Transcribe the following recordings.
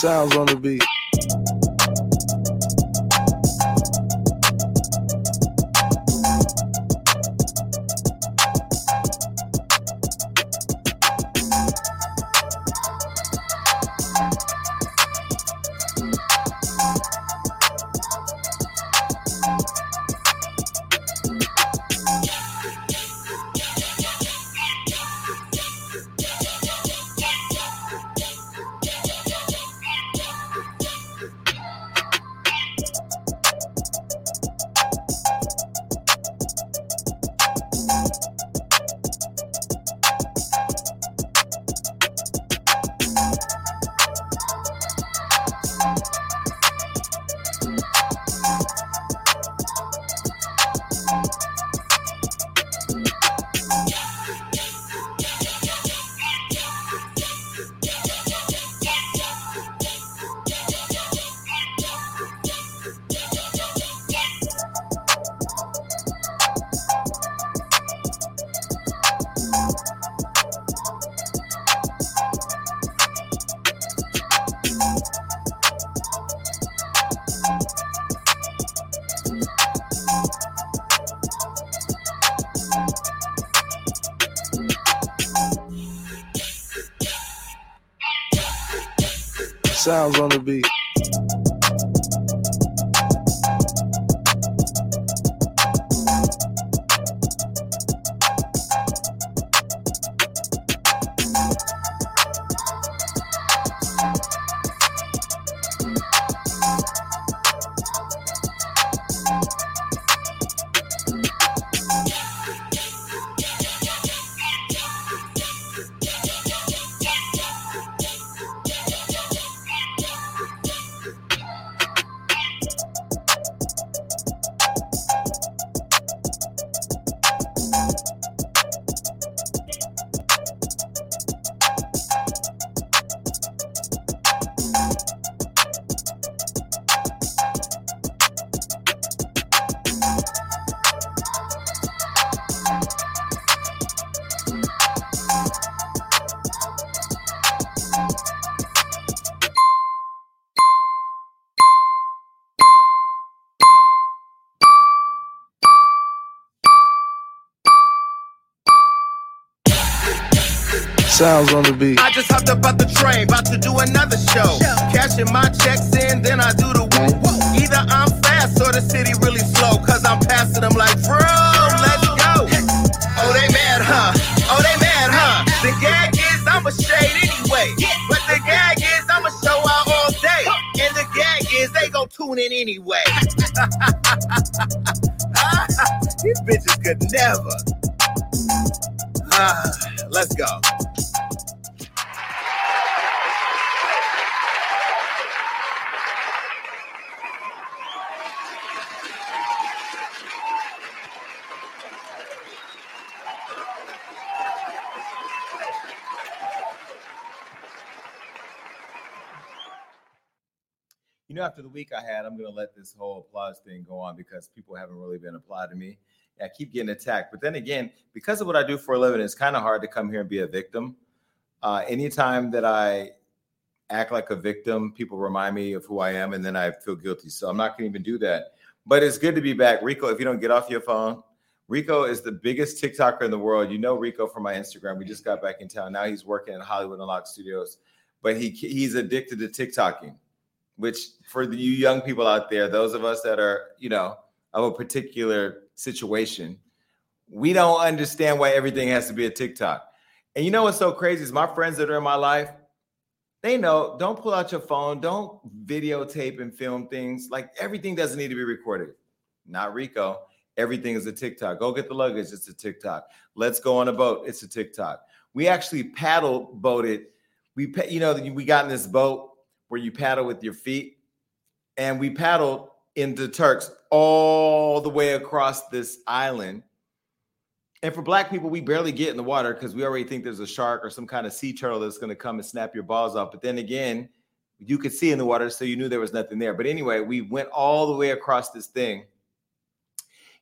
Sounds on the beat. Sounds on the beat. Sounds on the beat. I just hopped up out the train, about to do another show. Cashing my checks in, then I do the woo woo. Either I'm fast or the city really slow, cause I'm passing them like, bro, let's go. Oh, they mad, huh? Oh, they mad, huh? The gag is I'm a shade anyway. But the gag is I'm a show out all day. And the gag is they gon' tune in anyway. These bitches could never. Ah, let's go. Know, after the week I had, I'm going to let this whole applause thing go on because people haven't really been applauding me. I keep getting attacked. But then again, because of what I do for a living, it's kind of hard to come here and be a victim. Uh, anytime that I act like a victim, people remind me of who I am, and then I feel guilty. So I'm not going to even do that. But it's good to be back. Rico, if you don't get off your phone, Rico is the biggest TikToker in the world. You know Rico from my Instagram. We just got back in town. Now he's working in Hollywood Unlocked Studios, but he he's addicted to TikToking which for you young people out there, those of us that are, you know, of a particular situation, we don't understand why everything has to be a TikTok. And you know what's so crazy is my friends that are in my life, they know don't pull out your phone, don't videotape and film things. Like everything doesn't need to be recorded. Not Rico. Everything is a TikTok. Go get the luggage. It's a TikTok. Let's go on a boat. It's a TikTok. We actually paddle boated. We, you know, we got in this boat where you paddle with your feet. And we paddled into Turks all the way across this island. And for black people, we barely get in the water because we already think there's a shark or some kind of sea turtle that's going to come and snap your balls off. But then again, you could see in the water, so you knew there was nothing there. But anyway, we went all the way across this thing.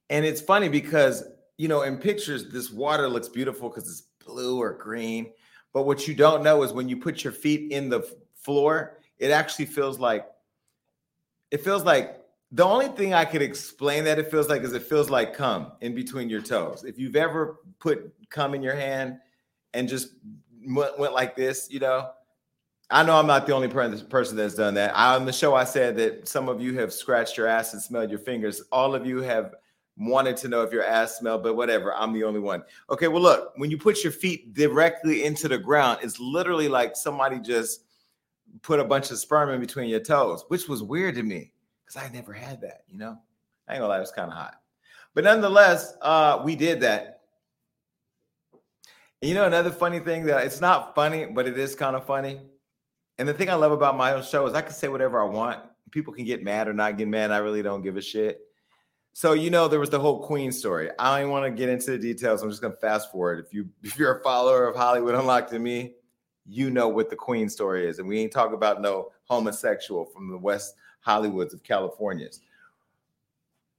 And it's funny because, you know, in pictures, this water looks beautiful because it's blue or green. But what you don't know is when you put your feet in the floor, it actually feels like it feels like the only thing I could explain that it feels like is it feels like cum in between your toes. If you've ever put cum in your hand and just went, went like this, you know, I know I'm not the only person that's done that. I, on the show, I said that some of you have scratched your ass and smelled your fingers. All of you have wanted to know if your ass smelled, but whatever. I'm the only one. Okay, well, look, when you put your feet directly into the ground, it's literally like somebody just put a bunch of sperm in between your toes, which was weird to me because I never had that, you know? I ain't gonna lie, it was kind of hot. But nonetheless, uh, we did that. And you know, another funny thing that it's not funny, but it is kind of funny. And the thing I love about my own show is I can say whatever I want. People can get mad or not get mad. I really don't give a shit. So you know there was the whole Queen story. I don't want to get into the details. I'm just gonna fast forward. If you if you're a follower of Hollywood Unlocked to me, you know what the Queen story is, and we ain't talking about no homosexual from the West Hollywoods of California's.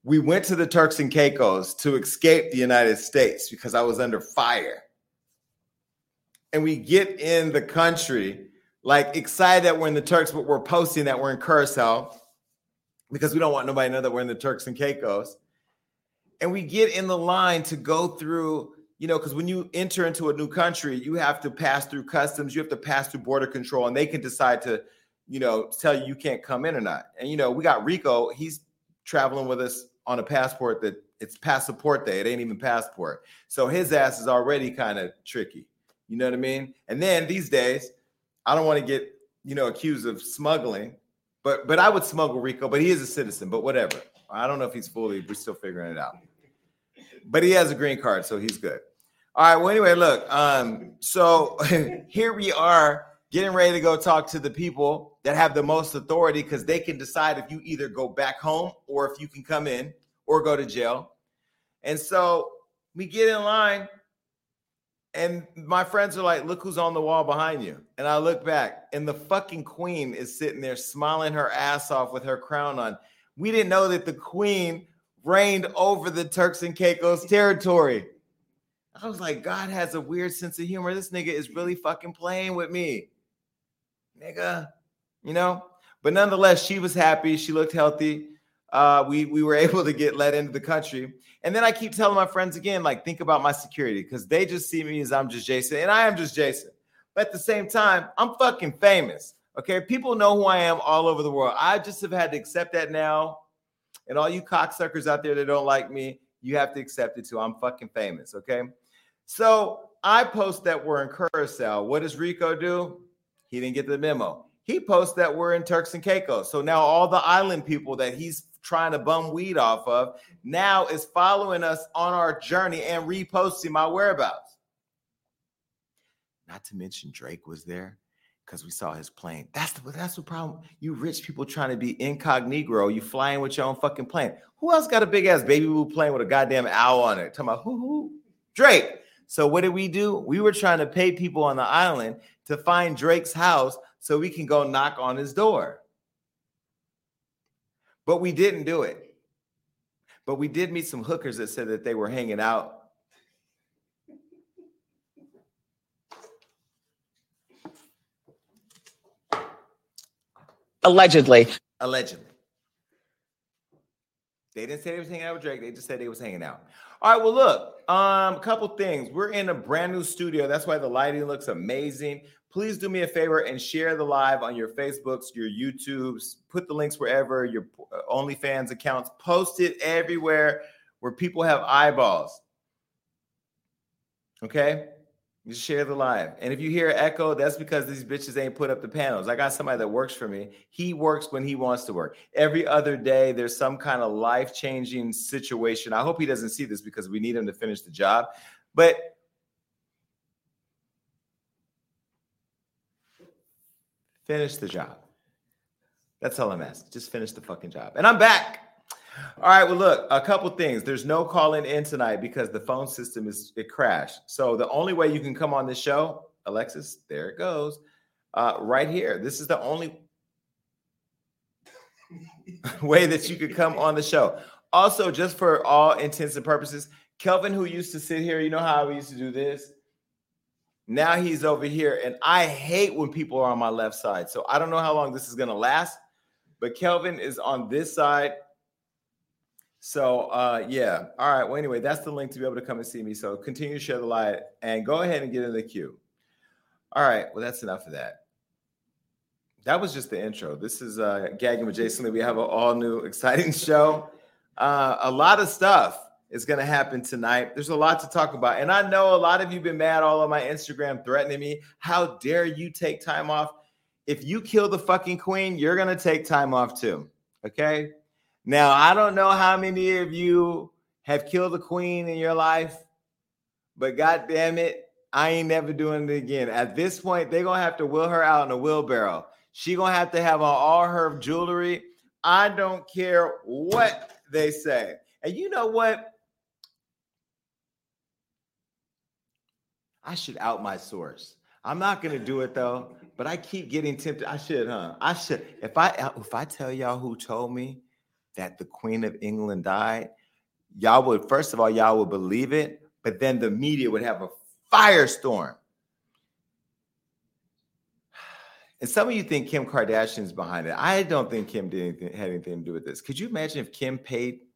We went to the Turks and Caicos to escape the United States because I was under fire. And we get in the country, like excited that we're in the Turks, but we're posting that we're in Curacao because we don't want nobody to know that we're in the Turks and Caicos. And we get in the line to go through, you know, because when you enter into a new country, you have to pass through customs, you have to pass through border control, and they can decide to you know, tell you you can't come in or not. And you know, we got Rico. He's traveling with us on a passport that it's passport day. It ain't even passport. So his ass is already kind of tricky. You know what I mean? And then these days, I don't want to get you know accused of smuggling, but but I would smuggle Rico. But he is a citizen. But whatever. I don't know if he's fully. We're still figuring it out. But he has a green card, so he's good. All right. Well, anyway, look. Um. So here we are getting ready to go talk to the people that have the most authority because they can decide if you either go back home or if you can come in or go to jail. And so we get in line, and my friends are like, Look who's on the wall behind you. And I look back, and the fucking queen is sitting there smiling her ass off with her crown on. We didn't know that the queen reigned over the Turks and Caicos territory. I was like, God has a weird sense of humor. This nigga is really fucking playing with me nigga, you know. But nonetheless, she was happy. She looked healthy. Uh, we we were able to get let into the country. And then I keep telling my friends again, like, think about my security because they just see me as I'm just Jason, and I am just Jason. But at the same time, I'm fucking famous. Okay, people know who I am all over the world. I just have had to accept that now. And all you cocksuckers out there that don't like me, you have to accept it too. I'm fucking famous. Okay. So I post that we're in Curacao. What does Rico do? He didn't get the memo. He posts that we're in Turks and Caicos. So now all the island people that he's trying to bum weed off of now is following us on our journey and reposting my whereabouts. Not to mention Drake was there because we saw his plane. That's the that's the problem. You rich people trying to be incognito. You flying with your own fucking plane. Who else got a big ass baby blue plane with a goddamn owl on it? Talking about who who Drake. So what did we do? We were trying to pay people on the island to find Drake's house so we can go knock on his door. But we didn't do it. But we did meet some hookers that said that they were hanging out. Allegedly. Allegedly. They didn't say they was hanging out with Drake. They just said they was hanging out. All right. Well, look, um, a couple things. We're in a brand new studio. That's why the lighting looks amazing please do me a favor and share the live on your Facebooks, your YouTubes, put the links wherever your uh, OnlyFans accounts, post it everywhere where people have eyeballs. Okay? Just share the live. And if you hear echo, that's because these bitches ain't put up the panels. I got somebody that works for me. He works when he wants to work. Every other day, there's some kind of life changing situation. I hope he doesn't see this because we need him to finish the job. But Finish the job. That's all I'm asking. Just finish the fucking job. And I'm back. All right. Well, look, a couple things. There's no calling in tonight because the phone system is it crashed. So the only way you can come on this show, Alexis, there it goes, uh, right here. This is the only way that you could come on the show. Also, just for all intents and purposes, Kelvin, who used to sit here, you know how we used to do this? Now he's over here, and I hate when people are on my left side. So I don't know how long this is gonna last, but Kelvin is on this side. So uh yeah. All right. Well, anyway, that's the link to be able to come and see me. So continue to share the light and go ahead and get in the queue. All right. Well, that's enough of that. That was just the intro. This is uh gagging with Jason Lee. We have an all new exciting show. Uh, a lot of stuff is going to happen tonight. There's a lot to talk about. And I know a lot of you have been mad all on my Instagram threatening me. How dare you take time off? If you kill the fucking queen, you're going to take time off too. Okay? Now, I don't know how many of you have killed the queen in your life, but god damn it, I ain't never doing it again. At this point, they're gonna have to wheel her out in a wheelbarrow. She gonna have to have on all her jewelry. I don't care what they say. And you know what? I should out my source. I'm not gonna do it though, but I keep getting tempted. I should, huh? I should. If I if I tell y'all who told me that the Queen of England died, y'all would first of all y'all would believe it, but then the media would have a firestorm. And some of you think Kim Kardashian's behind it. I don't think Kim did anything, had anything to do with this. Could you imagine if Kim paid?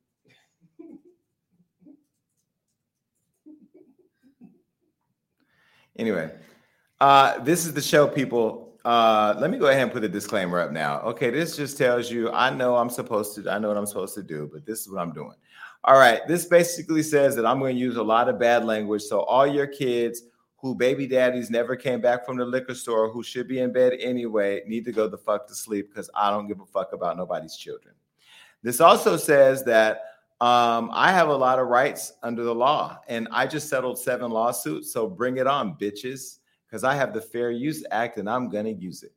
Anyway, uh, this is the show, people. Uh, let me go ahead and put a disclaimer up now. Okay, this just tells you I know I'm supposed to, I know what I'm supposed to do, but this is what I'm doing. All right, this basically says that I'm going to use a lot of bad language. So, all your kids who baby daddies never came back from the liquor store, who should be in bed anyway, need to go the fuck to sleep because I don't give a fuck about nobody's children. This also says that um, I have a lot of rights under the law, and I just settled seven lawsuits. So bring it on, bitches, because I have the Fair Use Act and I'm going to use it.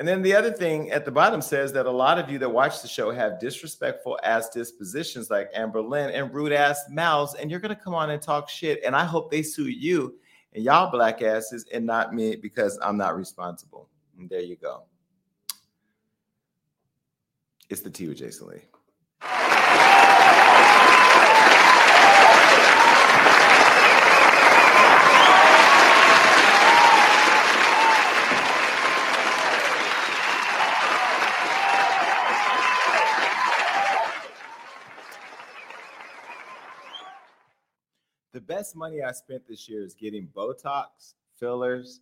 And then the other thing at the bottom says that a lot of you that watch the show have disrespectful ass dispositions like Amber Lynn and rude ass mouths, and you're gonna come on and talk shit. And I hope they sue you and y'all black asses and not me because I'm not responsible. And there you go. It's the T with Jason Lee. The best money I spent this year is getting Botox, fillers,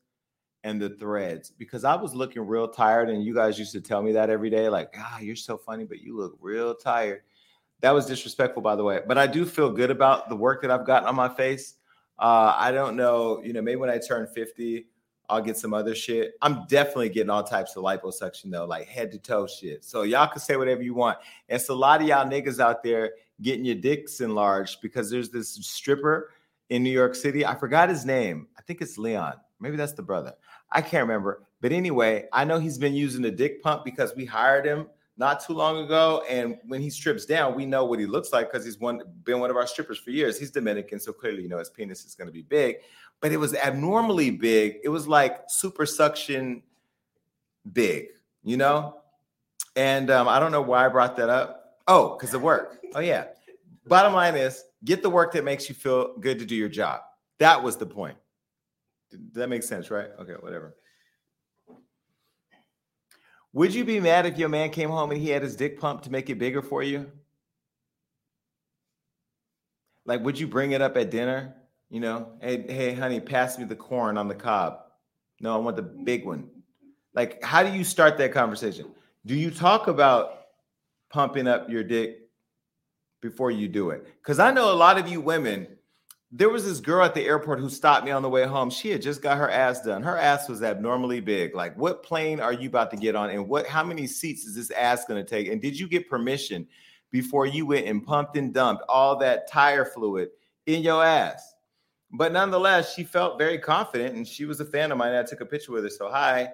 and the threads because I was looking real tired. And you guys used to tell me that every day, like, ah, you're so funny, but you look real tired. That was disrespectful, by the way. But I do feel good about the work that I've gotten on my face. Uh, I don't know, you know, maybe when I turn 50, I'll get some other shit. I'm definitely getting all types of liposuction though, like head to toe shit. So y'all can say whatever you want. And it's a lot of y'all niggas out there getting your dicks enlarged because there's this stripper in New York City. I forgot his name. I think it's Leon. Maybe that's the brother. I can't remember. But anyway, I know he's been using a dick pump because we hired him not too long ago. And when he strips down, we know what he looks like because he's one been one of our strippers for years. He's Dominican, so clearly, you know, his penis is going to be big. But it was abnormally big. It was like super suction big, you know. And um, I don't know why I brought that up. Oh, because of work. Oh yeah. Bottom line is, get the work that makes you feel good to do your job. That was the point. Did that make sense, right? Okay, whatever. Would you be mad if your man came home and he had his dick pumped to make it bigger for you? Like, would you bring it up at dinner? You know, hey, hey, honey, pass me the corn on the cob. No, I want the big one. Like, how do you start that conversation? Do you talk about pumping up your dick before you do it? Because I know a lot of you women. There was this girl at the airport who stopped me on the way home. She had just got her ass done. Her ass was abnormally big. Like, what plane are you about to get on? And what how many seats is this ass gonna take? And did you get permission before you went and pumped and dumped all that tire fluid in your ass? But nonetheless, she felt very confident and she was a fan of mine. I took a picture with her. So hi.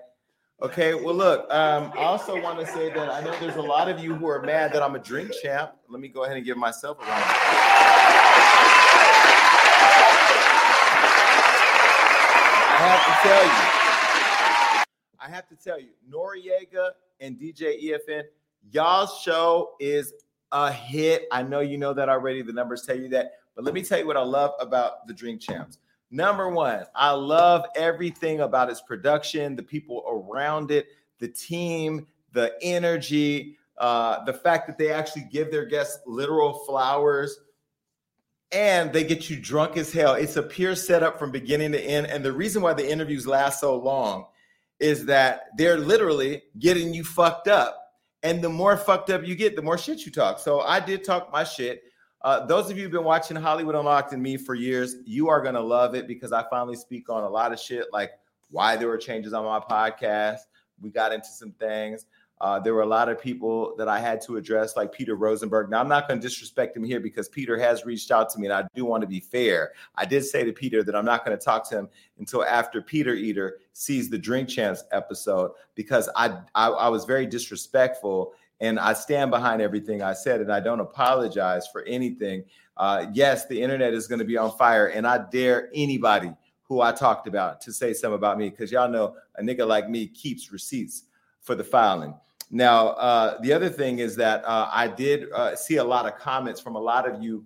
Okay, well, look, um, I also want to say that I know there's a lot of you who are mad that I'm a drink champ. Let me go ahead and give myself a round. of I have to tell you, I have to tell you, Noreaga and DJ EFN, y'all's show is a hit. I know you know that already. The numbers tell you that. But let me tell you what I love about the Drink Champs. Number one, I love everything about its production, the people around it, the team, the energy, uh, the fact that they actually give their guests literal flowers and they get you drunk as hell. It's a pure setup from beginning to end. And the reason why the interviews last so long is that they're literally getting you fucked up. And the more fucked up you get, the more shit you talk. So I did talk my shit. Uh, those of you who've been watching Hollywood Unlocked and me for years, you are gonna love it because I finally speak on a lot of shit, like why there were changes on my podcast. We got into some things. Uh, there were a lot of people that I had to address, like Peter Rosenberg. Now, I'm not going to disrespect him here because Peter has reached out to me, and I do want to be fair. I did say to Peter that I'm not going to talk to him until after Peter Eater sees the Drink Champs episode because I, I, I was very disrespectful and I stand behind everything I said, and I don't apologize for anything. Uh, yes, the internet is going to be on fire, and I dare anybody who I talked about to say something about me because y'all know a nigga like me keeps receipts for the filing. Now, uh, the other thing is that uh, I did uh, see a lot of comments from a lot of you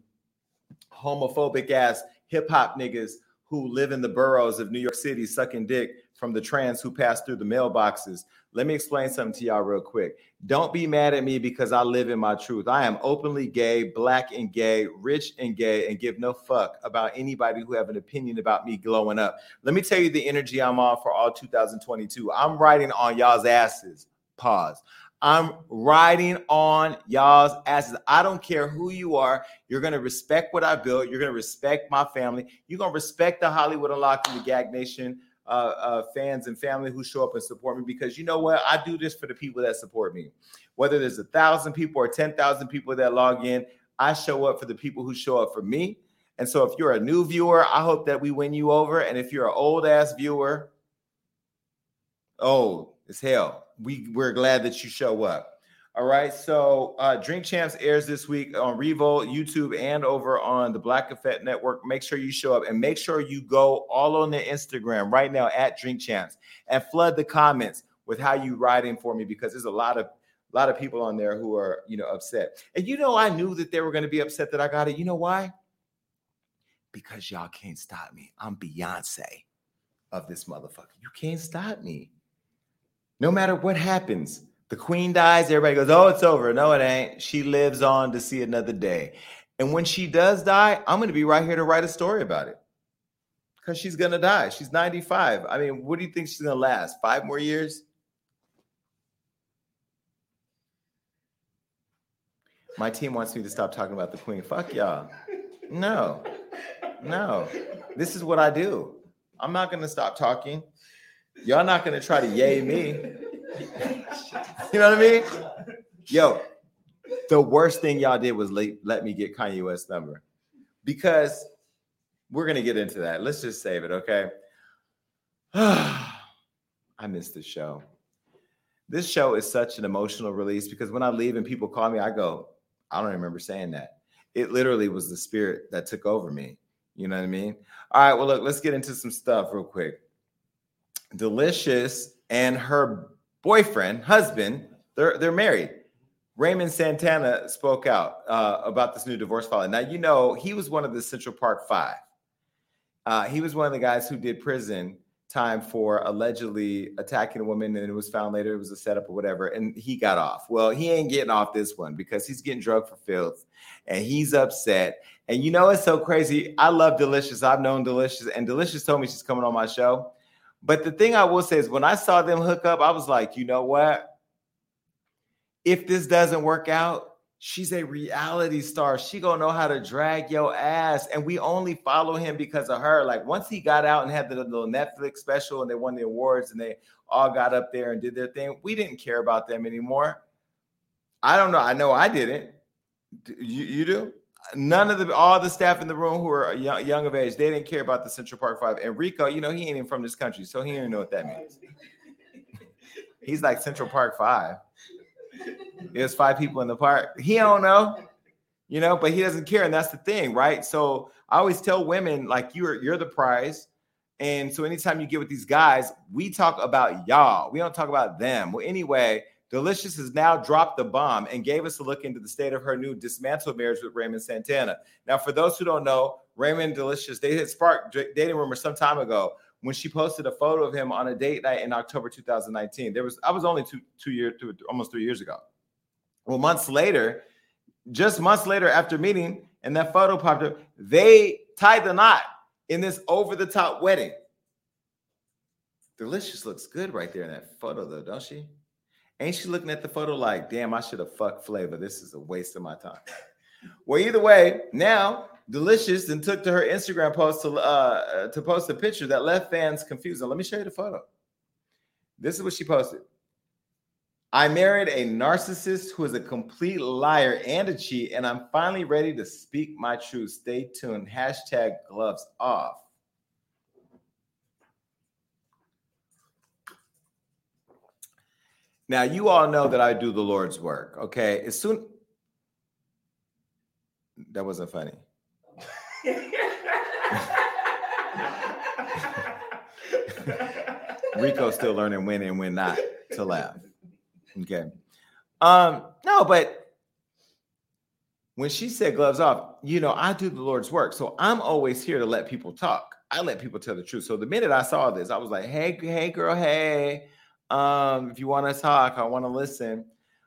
homophobic ass hip hop niggas who live in the boroughs of New York City sucking dick from the trans who pass through the mailboxes. Let me explain something to y'all real quick. Don't be mad at me because I live in my truth. I am openly gay, black and gay, rich and gay, and give no fuck about anybody who have an opinion about me glowing up. Let me tell you the energy I'm on for all 2022. I'm riding on y'all's asses. Pause. I'm riding on y'all's asses. I don't care who you are. You're going to respect what I built. You're going to respect my family. You're going to respect the Hollywood Unlocked and the Gag Nation uh, uh, fans and family who show up and support me because you know what? I do this for the people that support me. Whether there's a thousand people or 10,000 people that log in, I show up for the people who show up for me. And so if you're a new viewer, I hope that we win you over. And if you're an old ass viewer, oh, it's hell. We, we're glad that you show up. All right. So uh, Drink Champs airs this week on Revolt, YouTube, and over on the Black Effect Network. Make sure you show up and make sure you go all on the Instagram right now at Drink Champs and flood the comments with how you riding for me because there's a lot of a lot of people on there who are you know upset. And you know, I knew that they were going to be upset that I got it. You know why? Because y'all can't stop me. I'm Beyonce of this motherfucker. You can't stop me. No matter what happens. The queen dies, everybody goes, Oh, it's over. No, it ain't. She lives on to see another day. And when she does die, I'm going to be right here to write a story about it because she's going to die. She's 95. I mean, what do you think she's going to last? Five more years? My team wants me to stop talking about the queen. Fuck y'all. No, no. This is what I do. I'm not going to stop talking. Y'all not going to try to yay me. You know what I mean? Yo, the worst thing y'all did was let, let me get Kanye West's number because we're gonna get into that. Let's just save it, okay? I missed the show. This show is such an emotional release because when I leave and people call me, I go, I don't remember saying that. It literally was the spirit that took over me. You know what I mean? All right, well, look, let's get into some stuff real quick. Deelishis and her boyfriend, husband, they're they're married. Raymond Santana spoke out uh, about this new divorce filing. Now, you know, he was one of the Central Park Five. Uh, he was one of the guys who did prison time for allegedly attacking a woman, and it was found later it was a setup or whatever, and he got off. Well, he ain't getting off this one because he's getting drugged for filth, and he's upset. And you know, it's so crazy. I love Deelishis. I've known Deelishis, and Deelishis told me she's coming on my show. But the thing I will say is when I saw them hook up, I was like, you know what? If this doesn't work out, she's a reality star. She gonna know how to drag your ass. And we only follow him because of her. Like once he got out and had the little Netflix special and they won the awards and they all got up there and did their thing, we didn't care about them anymore. I don't know. I know I didn't. You, you do? None of the all the staff in the room who are young, young of age, they didn't care about the Central Park Five. And Rico, you know, he ain't even from this country, so he didn't know what that means. He's like Central Park Five. There's five people in the park. He don't know, you know, but he doesn't care, and that's the thing, right? So I always tell women like you're you're the prize. And so anytime you get with these guys, we talk about y'all. We don't talk about them. Well, anyway, Deelishis has now dropped the bomb and gave us a look into the state of her new dismantled marriage with Raymond Santana. Now, for those who don't know, Raymond Deelishis, they had sparked dating rumors some time ago when she posted a photo of him on a date night in October 2019. There was I was only two two years, almost three years ago. Well, months later, just months later after meeting, and that photo popped up, they tied the knot in this over the top wedding. Deelishis looks good right there in that photo, though, don't she? Ain't she looking at the photo like, damn, I should have fucked Flavor. This is a waste of my time. Well, either way, now Deelishis then took to her Instagram post to uh to post a picture that left fans confused. Now, let me show you the photo. This is what she posted. I married a narcissist who is a complete liar and a cheat, and I'm finally ready to speak my truth. Stay tuned. Hashtag gloves off. Now, you all know that I do the Lord's work, okay? As soon that wasn't funny. Rico's still learning when and when not to laugh. Okay. Um, no, but when she said gloves off, you know, I do the Lord's work. So I'm always here to let people talk. I let people tell the truth. So the minute I saw this, I was like, hey, hey, girl, hey. Um, if you want to talk, I want to listen.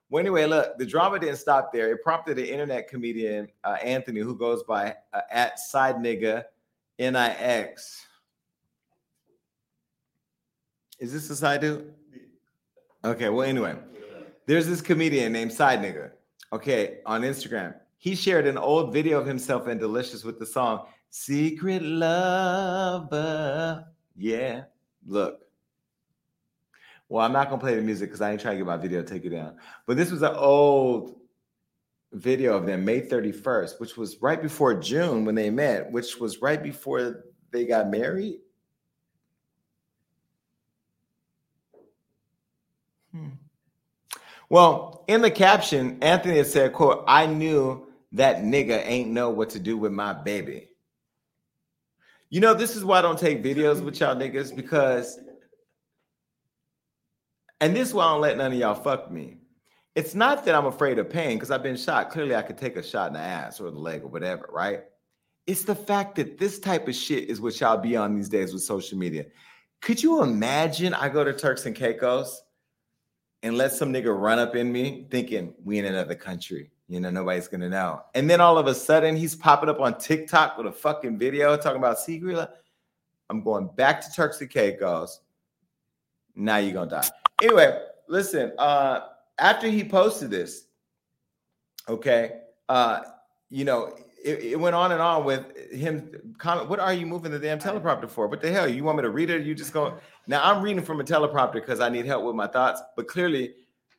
Well, anyway, look, the drama didn't stop there. It prompted an internet comedian, uh, Anthony, who goes by uh, at side nigga N-I-X. Is this a side dude? Okay, well, anyway, there's this comedian named Side Nigga, okay, on Instagram. He shared an old video of himself and Deelishis with the song Secret Lover. Yeah, look. Well, I'm not gonna play the music because I ain't trying to get my video taken down. But this was an old video of them, May 31st, which was right before June when they met, which was right before they got married. Hmm. Well, in the caption, Anthony had said, quote, I knew that nigga ain't know what to do with my baby. You know, this is why I don't take videos with y'all niggas because, and this is why I don't let none of y'all fuck me. It's not that I'm afraid of pain because I've been shot. Clearly, I could take a shot in the ass or the leg or whatever, right? It's the fact that this type of shit is what y'all be on these days with social media. Could you imagine I go to Turks and Caicos and let some nigga run up in me thinking we in another country? You know, nobody's gonna know. And then all of a sudden he's popping up on TikTok with a fucking video talking about. Lo- I'm going back to Turks and Caicos. Now you're gonna die. Anyway, listen, uh, after he posted this, okay, uh, you know, it, it went on and on with him comment. What are you moving the damn teleprompter for? What the hell? You want me to read it? You just go. Now I'm reading from a teleprompter because I need help with my thoughts. But clearly,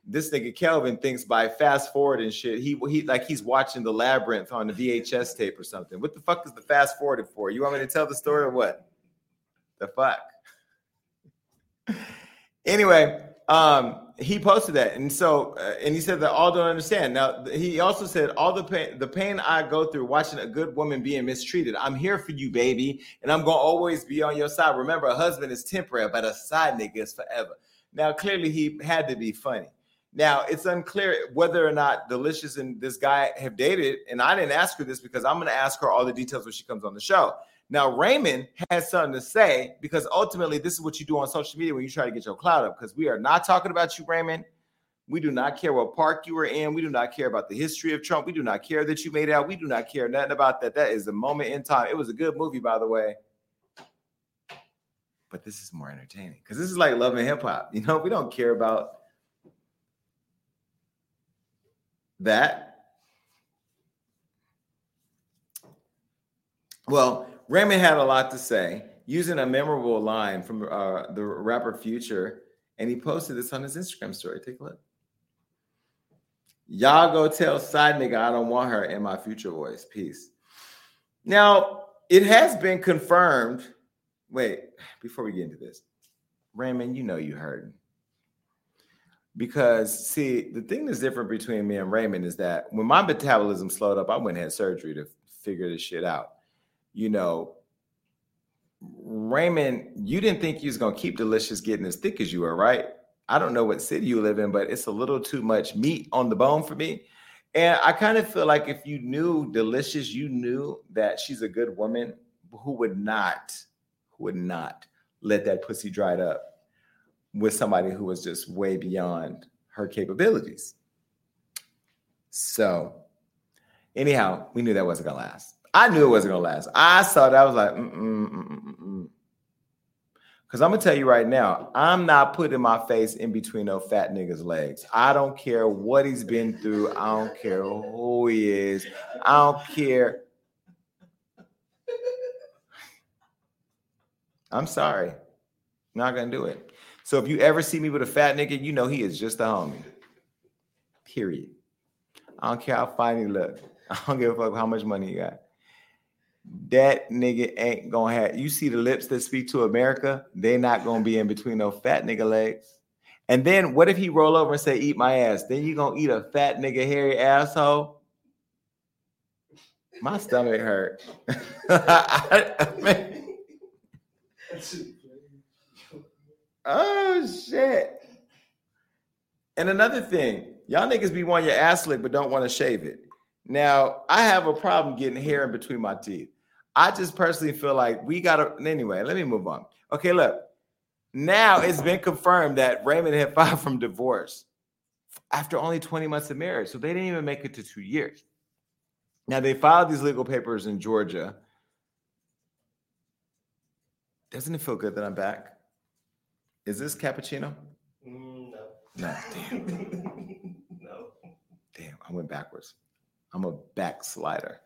this nigga Kelvin thinks by fast forward and shit, he he like he's watching the labyrinth on the VHS tape or something. What the fuck is the fast forwarded for? You want me to tell the story or what? The fuck. anyway, um, he posted that, and so uh, and he said that all don't understand. Now he also said all the pain, the pain I go through watching a good woman being mistreated. I'm here for you, baby, and I'm gonna always be on your side. Remember, a husband is temporary, but a side nigga is forever. Now, clearly, he had to be funny. Now, it's unclear whether or not Deelishis and this guy have dated, and I didn't ask her this because I'm gonna ask her all the details when she comes on the show. Now, Raymond has something to say because ultimately, this is what you do on social media when you try to get your cloud up. Because we are not talking about you, Raymond. We do not care what park you were in. We do not care about the history of Trump. We do not care that you made out. We do not care nothing about that. That is a moment in time. It was a good movie, by the way. But this is more entertaining because this is like love and hip hop. You know, we don't care about that. Well, Raymond had a lot to say using a memorable line from uh, the rapper Future, and he posted this on his Instagram story. Take a look. Y'all go tell side nigga I don't want her in my future voice. Peace. Now, it has been confirmed. Wait, before we get into this, Raymond, you know you heard. Because see, the thing that's different between me and Raymond is that when my metabolism slowed up, I went and had surgery to figure this shit out you know, Raymond, you didn't think you was gonna keep Deelishis getting as thick as you are, right? I don't know what city you live in, but it's a little too much meat on the bone for me. And I kind of feel like if you knew Deelishis, you knew that she's a good woman who would not, who would not let that pussy dried up with somebody who was just way beyond her capabilities. So, anyhow, we knew that wasn't gonna last. I knew it wasn't gonna last. I saw that. I was like, mm, mm, mm, mm because I'm gonna tell you right now, I'm not putting my face in between no fat nigga's legs. I don't care what he's been through. I don't care who he is. I don't care. I'm sorry. Not gonna do it. So if you ever see me with a fat nigga, you know he is just a homie. Period. I don't care how fine he look. I don't give a fuck how much money you got. That nigga ain't gonna have. You see the lips that speak to America? They not gonna be in between no fat nigga legs. And then what if he roll over and say, "Eat my ass"? Then you gonna eat a fat nigga hairy asshole? My stomach hurt. Oh shit. And another thing, y'all niggas be wanting your ass licked but don't want to shave it. Now, I have a problem getting hair in between my teeth. I just personally feel like we gotta anyway, let me move on. Okay, look. Now it's been confirmed that Raymond had filed from divorce after only 20 months of marriage. So they didn't even make it to two years. Now they filed these legal papers in Georgia. Doesn't it feel good that I'm back? Is this cappuccino? Mm, no. No, damn. no. Damn, I went backwards. I'm a backslider.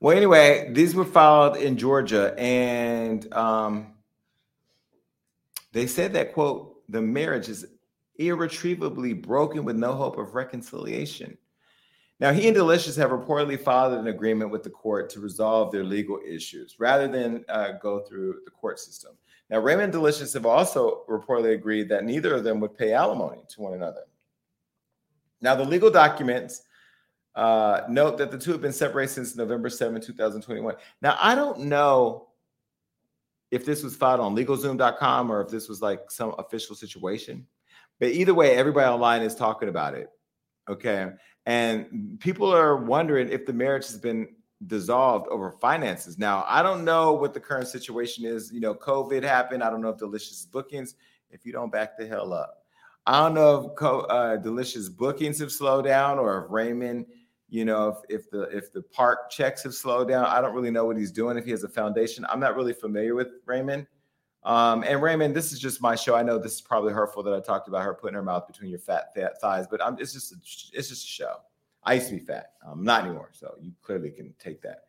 Well, anyway, these were filed in Georgia, and um, they said that quote, the marriage is irretrievably broken with no hope of reconciliation. Now, he and Deelishis have reportedly filed an agreement with the court to resolve their legal issues rather than uh, go through the court system. Now, Raymond and Deelishis have also reportedly agreed that neither of them would pay alimony to one another. Now, the legal documents uh, note that the two have been separated since November 7, 2021. Now, I don't know if this was filed on legalzoom.com or if this was like some official situation, but either way, everybody online is talking about it. Okay. And people are wondering if the marriage has been dissolved over finances. Now, I don't know what the current situation is. You know, COVID happened. I don't know if Deelishis bookings, if you don't back the hell up. I don't know if uh, Deelishis bookings have slowed down or if Raymond, you know, if, if the if the park checks have slowed down. I don't really know what he's doing. If he has a foundation, I'm not really familiar with Raymond. Um, and Raymond, this is just my show. I know this is probably hurtful that I talked about her putting her mouth between your fat, fat thighs, but I'm, it's just a, it's just a show. I used to be fat. I'm not anymore. So you clearly can take that.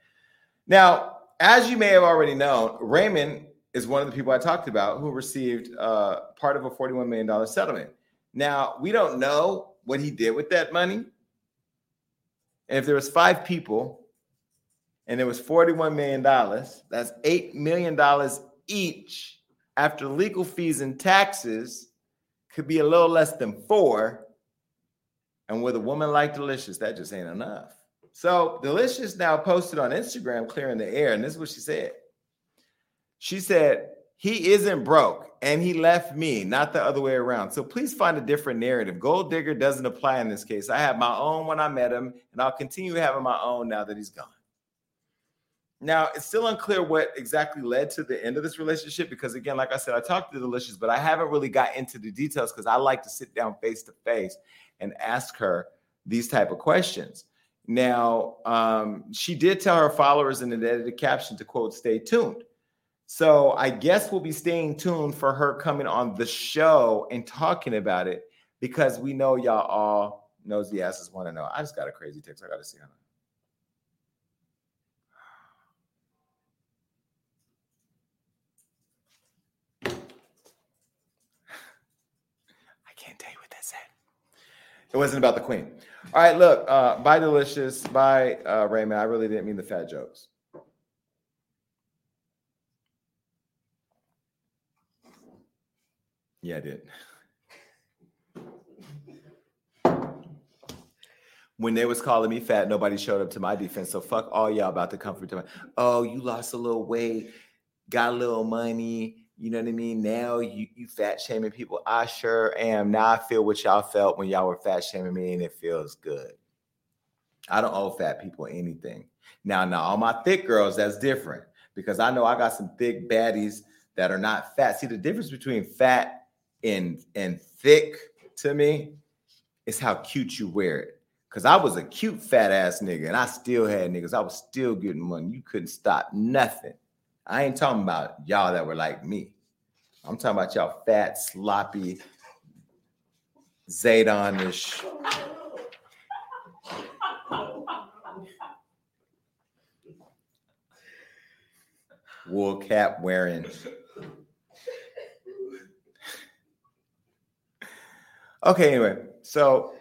Now, as you may have already known, Raymond is one of the people I talked about who received uh, part of a $41 million settlement. Now, we don't know what he did with that money. And if there was five people and it was $41 million, that's $8 million each after legal fees and taxes could be a little less than four and with a woman like Deelishis, that just ain't enough. So Deelishis now posted on Instagram clearing the air, and this is what she said. She said, He isn't broke and he left me, not the other way around. So please find a different narrative. Gold digger doesn't apply in this case. I had my own when I met him, and I'll continue having my own now that he's gone. Now, it's still unclear what exactly led to the end of this relationship because, again, like I said, I talked to Deelishis, but I haven't really got into the details because I like to sit down face to face and ask her these type of questions. Now, um, she did tell her followers in an edited caption to quote, stay tuned. So I guess we'll be staying tuned for her coming on the show and talking about it because we know y'all all nosy asses want to know. I just got a crazy text. I got to see her. I can't tell you what that said. It wasn't about the queen. All right, look, uh, bye, Deelishis. Bye, uh, Raymond. I really didn't mean the fat jokes. Yeah, I did. When they was calling me fat, nobody showed up to my defense. So fuck all y'all about the comfort. for me. Oh, you lost a little weight, got a little money, You know what I mean? Now you you fat shaming people. I sure am. Now I feel what y'all felt when y'all were fat shaming me, and it feels good. I don't owe fat people anything. Now, now all my thick girls, that's different because I know I got some thick baddies that are not fat. See, the difference between fat and and thick to me is how cute you wear it. Cause I was a cute fat ass nigga and I still had niggas. I was still getting money. You couldn't stop nothing. I ain't talking about y'all that were like me. I'm talking about y'all fat, sloppy, Zaydonish. Wool cap wearing. Okay, anyway, so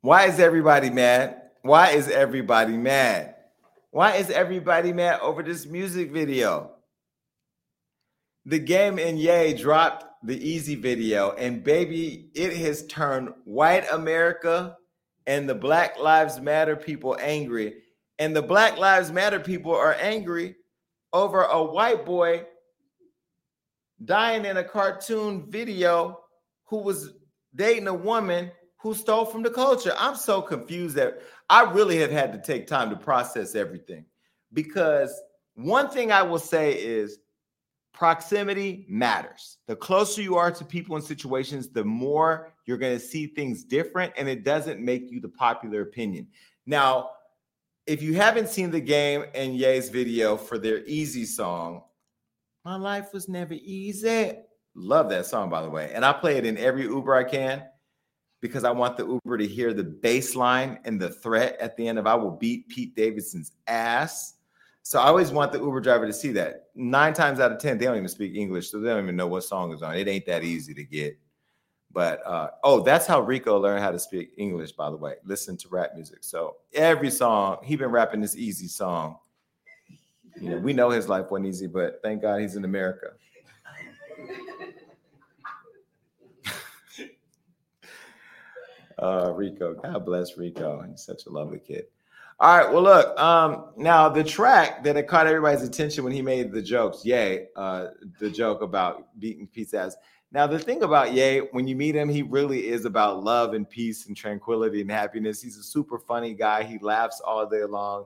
why is everybody mad? Why is everybody mad? Why is everybody mad over this music video? The game and Ye dropped the Eazy video, and baby, it has turned white America and the Black Lives Matter people angry. And the Black Lives Matter people are angry over a white boy dying in a cartoon video who was dating a woman who stole from the culture. I'm so confused that I really have had to take time to process everything because one thing I will say is proximity matters. The closer you are to people and situations, the more you're going to see things different, and it doesn't make you the popular opinion. Now, if you haven't seen the game and Ye's video for their Eazy song, My Life Was Never Easy. Love that song, by the way. And I play it in every Uber I can because I want the Uber to hear the bass line and the threat at the end of I will beat Pete Davidson's ass. So I always want the Uber driver to see that. Nine times out of 10, they don't even speak English, so they don't even know what song is on. It ain't that Eazy to get. But uh, oh, that's how Rico learned how to speak English, by the way. Listen to rap music. So every song, he been rapping this easy song. You know, we know his life wasn't easy, but thank God he's in America. uh, Rico, God bless Rico. He's such a lovely kid. All right. Well, look. Um, now the track that it caught everybody's attention when he made the jokes, yay, uh, the joke about beating Pete's ass. Now the thing about Ye, when you meet him, he really is about love and peace and tranquility and happiness. He's a super funny guy. He laughs all day long.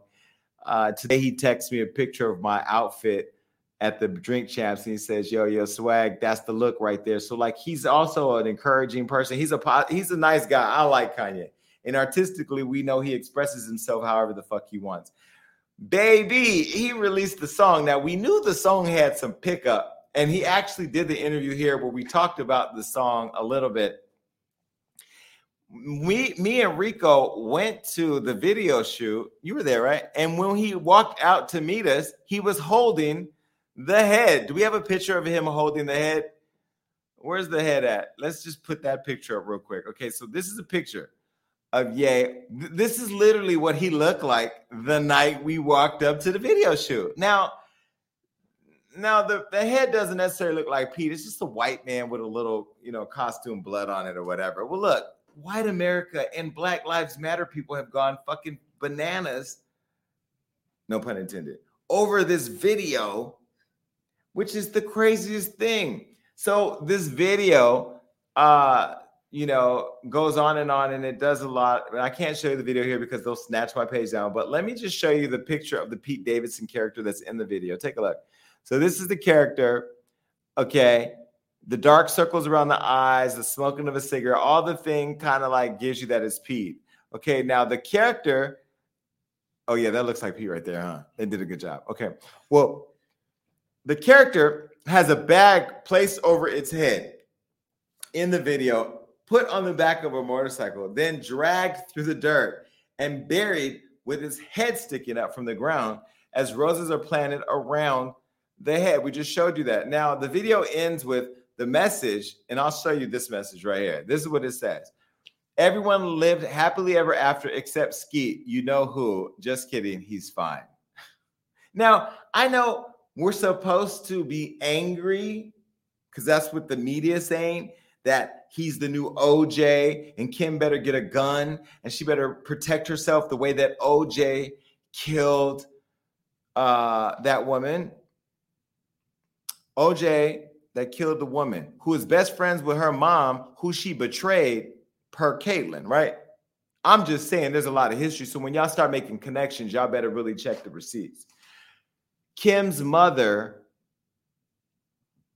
Uh, today he texts me a picture of my outfit at the Drink Champs and he says, "Yo, yo, swag, that's the look right there." So like he's also an encouraging person. He's a he's a nice guy. I like Kanye. And artistically, we know he expresses himself however the fuck he wants. Baby, he released the song. Now we knew the song had some pickup and he actually did the interview here where we talked about the song a little bit. We, me and Rico went to the video shoot. You were there, right? And when he walked out to meet us, he was holding the head. Do we have a picture of him holding the head? Where's the head at? Let's just put that picture up real quick. Okay, so this is a picture of Ye. This is literally what he looked like the night we walked up to the video shoot. Now, now the, the head doesn't necessarily look like Pete. It's just a white man with a little, you know, costume blood on it or whatever. Well, look, white America and Black Lives Matter people have gone fucking bananas, no pun intended, over this video, which is the craziest thing. So this video, uh, you know, goes on and on, and it does a lot. I can't show you the video here because they'll snatch my page down. But let me just show you the picture of the Pete Davidson character that's in the video. Take a look. So this is the character. Okay. The dark circles around the eyes, the smoking of a cigarette, all the thing kind of like gives you that is Pete. Okay. Now the character. Oh, yeah, that looks like Pete right there, huh? They did a good job. Okay. Well, the character has a bag placed over its head in the video, put on the back of a motorcycle, then dragged through the dirt and buried with his head sticking up from the ground as roses are planted around the head. We just showed you that. Now, the video ends with the message, and I'll show you this message right here. This is what it says Everyone lived happily ever after except Skete. You know who? Just kidding. He's fine. Now, I know we're supposed to be angry because that's what the media is saying that he's the new OJ and Kim better get a gun and she better protect herself the way that OJ killed uh, that woman, OJ, that killed the woman, who is best friends with her mom, who she betrayed per Caitlyn, right? I'm just saying there's a lot of history. So when y'all start making connections, y'all better really check the receipts. Kim's mother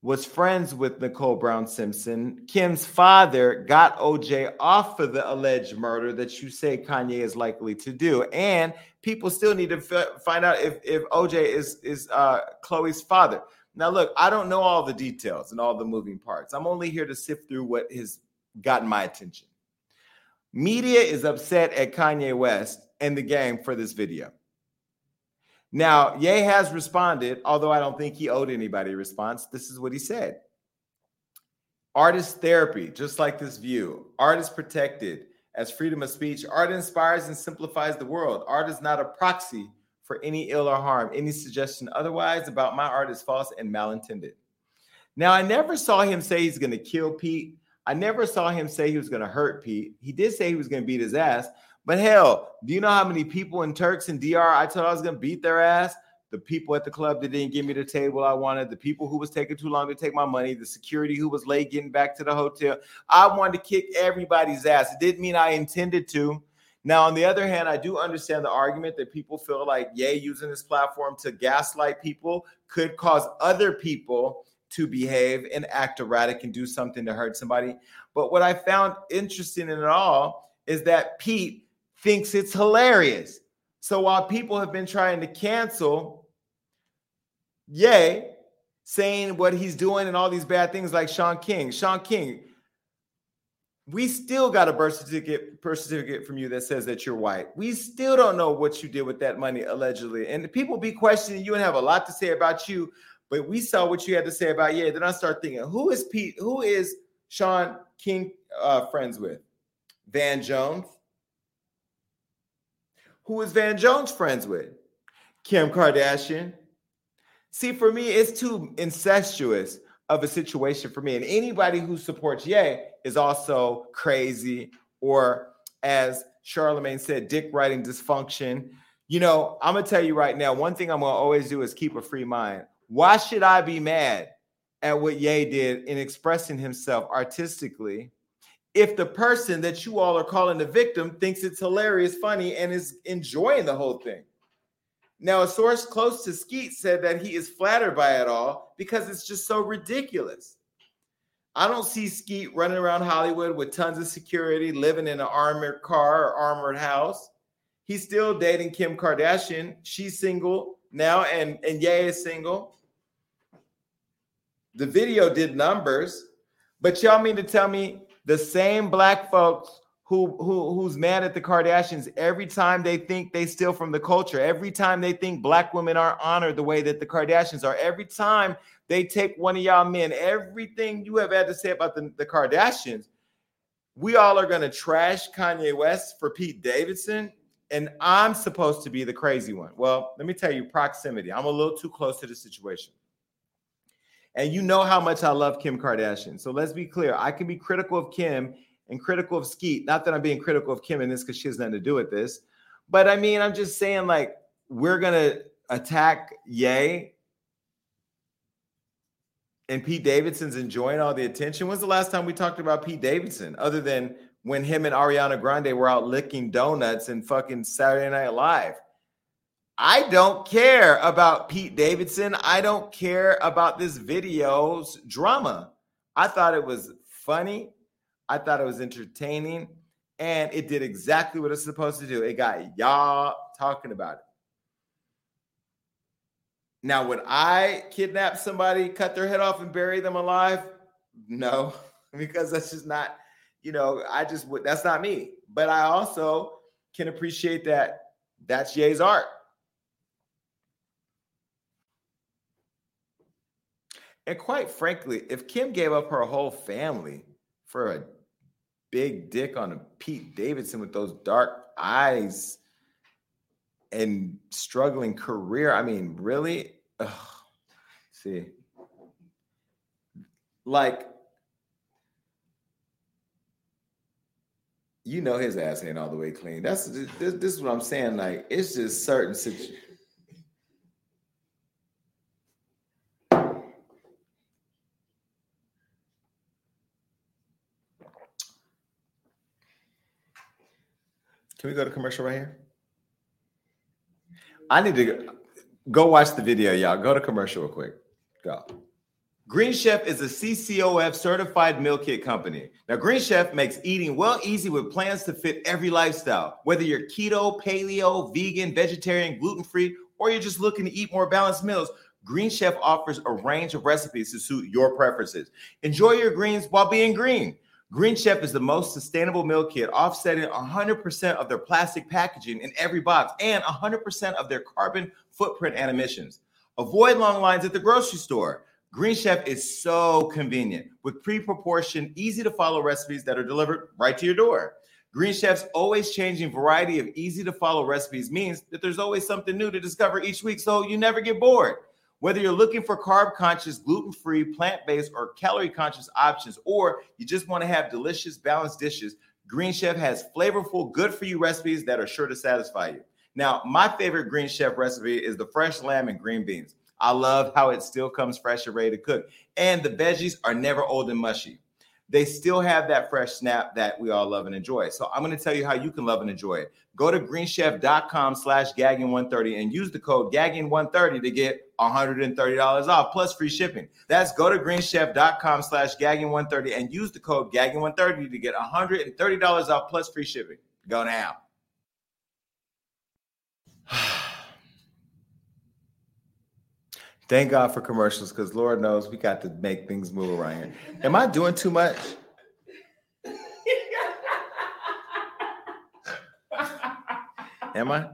was friends with Nicole Brown Simpson. Kim's father got OJ off for the alleged murder that you say Kanye is likely to do. And people still need to f- find out if, if OJ is, is uh, Khloe's father. Now, look, I don't know all the details and all the moving parts. I'm only here to sift through what has gotten my attention. Media is upset at Kanye West and the Game for this video. Now, Ye has responded, although I don't think he owed anybody a response. This is what he said Artist therapy, just like this view. Art is protected as freedom of speech. Art inspires and simplifies the world. Art is not a proxy for any ill or harm. Any suggestion otherwise about my art is false and malintended. Now, I never saw him say he's going to kill Pete. I never saw him say he was going to hurt Pete. He did say he was going to beat his ass, but hell, do you know how many people in Turks and DR I told I was gonna beat their ass? The people at the club that didn't give me the table I wanted, the people who was taking too long to take my money, the security who was late getting back to the hotel. I wanted to kick everybody's ass. It didn't mean I intended to. Now, on the other hand, I do understand the argument that people feel like Ye using this platform to gaslight people could cause other people to behave and act erratic and do something to hurt somebody. But what I found interesting in it all is that Pete thinks it's hilarious. So while people have been trying to cancel Ye, saying what he's doing and all these bad things like Shaun King, Shaun King, we still got a birth certificate, birth certificate from you that says that you're white. We still don't know what you did with that money allegedly. And people be questioning you and have a lot to say about you, but we saw what you had to say about yeah. Then I start thinking, who is Pete? Who is Shaun King uh, friends with? Van Jones, who is Van Jones friends with? Kim Kardashian. See, for me, it's too incestuous of a situation for me. And anybody who supports Ye is also crazy, or as Charlemagne said, dick writing dysfunction. You know, I'm gonna tell you right now, one thing I'm gonna always do is keep a free mind. Why should I be mad at what Ye did in expressing himself artistically if the person that you all are calling the victim thinks it's hilarious, funny, and is enjoying the whole thing. Now, a source close to Skete said that he is flattered by it all because it's just so ridiculous. I don't see Skete running around Hollywood with tons of security, living in an armored car or armored house. He's still dating Kim Kardashian. She's single now, and, and Ye is single. The video did numbers, but y'all mean to tell me the same black folks who, who who's mad at the Kardashians every time they think they steal from the culture, every time they think black women aren't honored the way that the Kardashians are, every time they take one of y'all men, everything you have had to say about the, the Kardashians, we all are gonna trash Kanye West for Pete Davidson. And I'm supposed to be the crazy one. Well, let me tell you, proximity. I'm a little too close to the situation. And you know how much I love Kim Kardashian. So let's be clear. I can be critical of Kim and critical of Skete. Not that I'm being critical of Kim in this because she has nothing to do with this. But I mean, I'm just saying, like, we're gonna attack Ye. And Pete Davidson's enjoying all the attention. When's the last time we talked about Pete Davidson? Other than when him and Ariana Grande were out licking donuts and fucking Saturday Night Live. I don't care about Pete Davidson. I don't care about this video's drama. I thought it was funny. I thought it was entertaining. And it did exactly what it's supposed to do. It got y'all talking about it. Now, would I kidnap somebody, cut their head off, and bury them alive? No, because that's just not, you know, I just would, that's not me. But I also can appreciate that that's Ye's art. And quite frankly, if Kim gave up her whole family for a big dick on a Pete Davidson with those dark eyes and struggling career, I mean, really? Ugh. See, like, you know, his ass ain't all the way clean. That's this, this is what I'm saying. Like, it's just certain situations Can we go to commercial right here? I need to go watch the video, y'all. Go to commercial real quick. Go. Green Chef is a CCOF certified meal kit company. Now, Green Chef makes eating well easy with plans to fit every lifestyle. Whether you're keto, paleo, vegan, vegetarian, gluten free, or you're just looking to eat more balanced meals, Green Chef offers a range of recipes to suit your preferences. Enjoy your greens while being green. Green Chef is the most sustainable meal kit, offsetting 100% of their plastic packaging in every box and 100% of their carbon footprint and emissions. Avoid long lines at the grocery store. Green Chef is so convenient with pre proportioned, easy to follow recipes that are delivered right to your door. Green Chef's always changing variety of easy to follow recipes means that there's always something new to discover each week, so you never get bored. Whether you're looking for carb conscious, gluten free, plant based, or calorie conscious options, or you just want to have delicious, balanced dishes, Green Chef has flavorful, good for you recipes that are sure to satisfy you. Now, my favorite Green Chef recipe is the fresh lamb and green beans. I love how it still comes fresh and ready to cook. And the veggies are never old and mushy. They still have that fresh snap that we all love and enjoy. So I'm going to tell you how you can love and enjoy it. Go to greenchef.com slash gagging130 and use the code gagging130 to get $130 off plus free shipping. That's go to greenchef.com slash gagging130 and use the code gagging130 to get $130 off plus free shipping. Go now. Thank God for commercials because Lord knows we got to make things move around here. Am I doing too much? Am I?